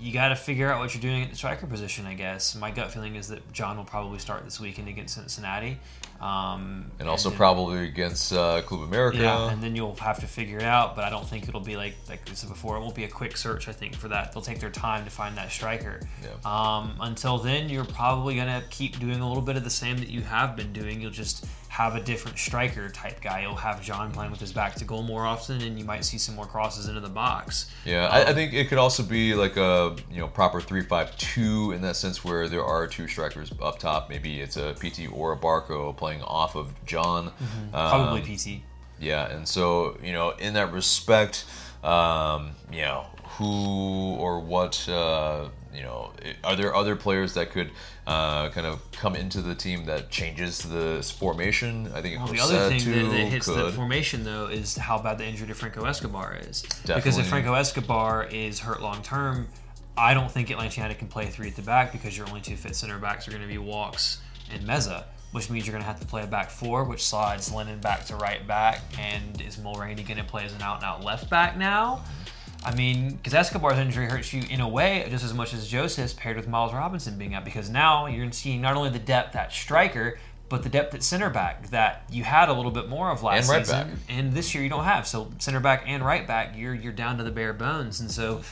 you got to figure out what you're doing at the striker position. I guess my gut feeling is that Jahn will probably start this weekend against Cincinnati, um, And also then- probably against uh, Club America. Yeah, and then you'll have to figure it out. But I don't think it'll be like like I said before. It won't be a quick search. I think for that they'll take their time to find that striker. Yeah. Um, until then, you're probably gonna keep doing a little bit of the same that you have been doing. You'll just have a different striker type guy. You'll have Jahn playing with his back to goal more often, and you might see some more crosses into the box. Yeah, I, I think it could also be like a you know proper three-five-two in that sense where there are two strikers up top. Maybe it's a Pity or a Barco playing off of Jahn. Probably Um, Pity. Yeah, and so you know, in that respect, um, you know, who or what, uh, you know, are there other players that could uh, kind of come into the team that changes the formation? I think Well, the other thing too that, that hits the formation though is how bad the injury to Franco Escobar is. Because if Franco Escobar is hurt long term, I don't think Atlanta United can play three at the back because your only two fit center backs are going to be Walkes and Meza, which means you're going to have to play a back four, which slides Lennon back to right back. And is Mulraney going to play as an out and out left back now? I mean, because Escobar's injury hurts you in a way just as much as Josef's paired with Miles Robinson being out, because now you're seeing not only the depth at striker, but the depth at center back that you had a little bit more of last And right season, back. and this year you don't have. So center back and right back, you're you're down to the bare bones, and so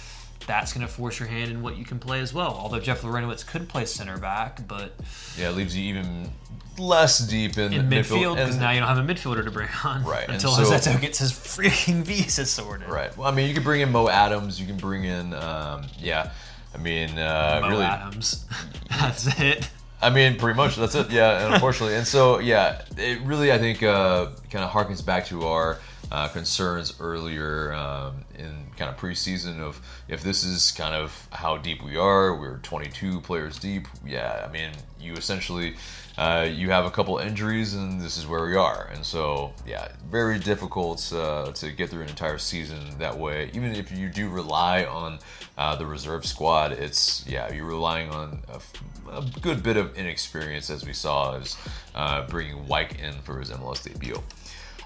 that's going to force your hand in what you can play as well. Although Jeff Larentowicz could play center back, but yeah, it leaves you even less deep in, in midfield because now you don't have a midfielder to bring on Right, until so- gets his freaking visa sorted. Right. Well, I mean, you can bring in Mo Adams. You can bring in, um, yeah. I mean, uh, Mo really. Adams, that's it. I mean, pretty much that's it. Yeah, and unfortunately, and so yeah, it really I think uh, kind of harkens back to our uh, concerns earlier um, in kind of preseason of if this is kind of how deep we are. We're 22 players deep. Yeah, I mean, you essentially uh, you have a couple injuries, and this is where we are. And so, yeah, very difficult uh, to get through an entire season that way. Even if you do rely on uh, the reserve squad, it's yeah, you're relying on a, a good bit of inexperience, as we saw, as uh, bringing Wyke in for his MLS debut.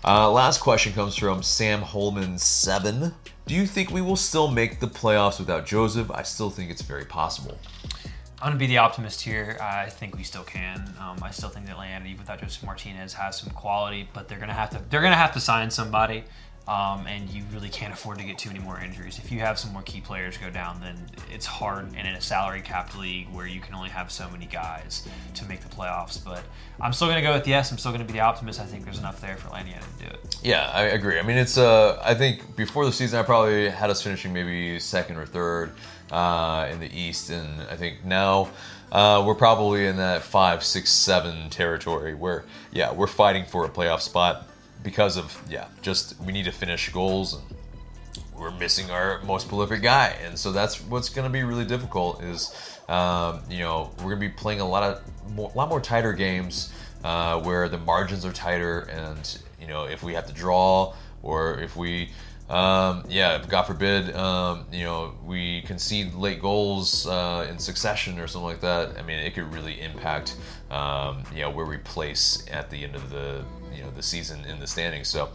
Uh, last question comes from Sam Holman seven. Do you think we will still make the playoffs without Josef? I still think it's very possible. I'm gonna be the optimist here. I think we still can. Um, I still think that Atlanta, even without Josef Martinez, has some quality, but they're gonna have to they're gonna have to sign somebody. Um, and you really can't afford to get too many more injuries. If you have some more key players go down, then it's hard. And in a salary cap league where you can only have so many guys to make the playoffs, but I'm still going to go with yes. I'm still going to be the optimist. I think there's enough there for Atlanta to do it. Yeah, I agree. I mean, it's uh, I think before the season, I probably had us finishing maybe second or third uh, in the East, and I think now. Uh, we're probably in that five, six, seven territory where, yeah, we're fighting for a playoff spot because of yeah, just we need to finish goals and we're missing our most prolific guy, and so that's what's going to be really difficult. Is um, you know we're going to be playing a lot of more, a lot more tighter games uh, where the margins are tighter, and you know if we have to draw or if we um, yeah, God forbid, um, you know, we concede late goals uh, in succession or something like that. I mean, it could really impact, um, you know, where we place at the end of the, you know, the season in the standings. So,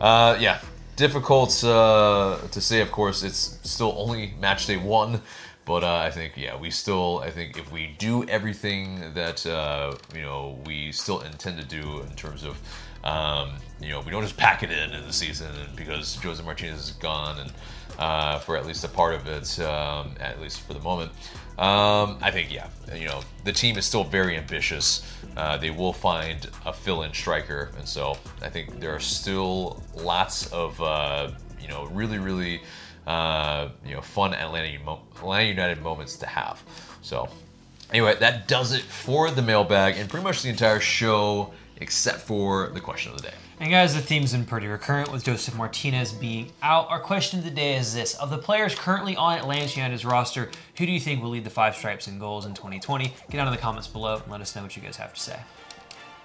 uh, yeah, difficult uh, to say. Of course, it's still only match day one. But uh, I think, yeah, we still, I think if we do everything that, uh, you know, we still intend to do in terms of, um, you know, we don't just pack it in in the season because Josef Martinez is gone and uh, for at least a part of it, um, at least for the moment. Um, I think, yeah, you know, the team is still very ambitious. Uh, they will find a fill-in striker, and so I think there are still lots of, uh, you know, really, really uh, you know, fun Atlanta, Atlanta United moments to have. So, anyway, that does it for the mailbag and pretty much the entire show, except for the question of the day. And guys, the theme's been pretty recurrent with Josef Martinez being out. Our question of the day is this: Of the players currently on Atlanta United's roster, who do you think will lead the Five Stripes in goals in 2020? Get down in the comments below and let us know what you guys have to say.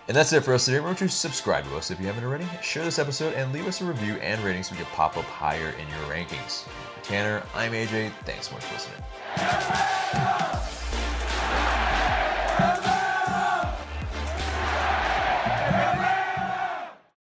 And that's it for us today. Remember to subscribe to us if you haven't already. Share this episode and leave us a review and rating so we can pop up higher in your rankings. Tanner, I'm AJ. Thanks so much for listening.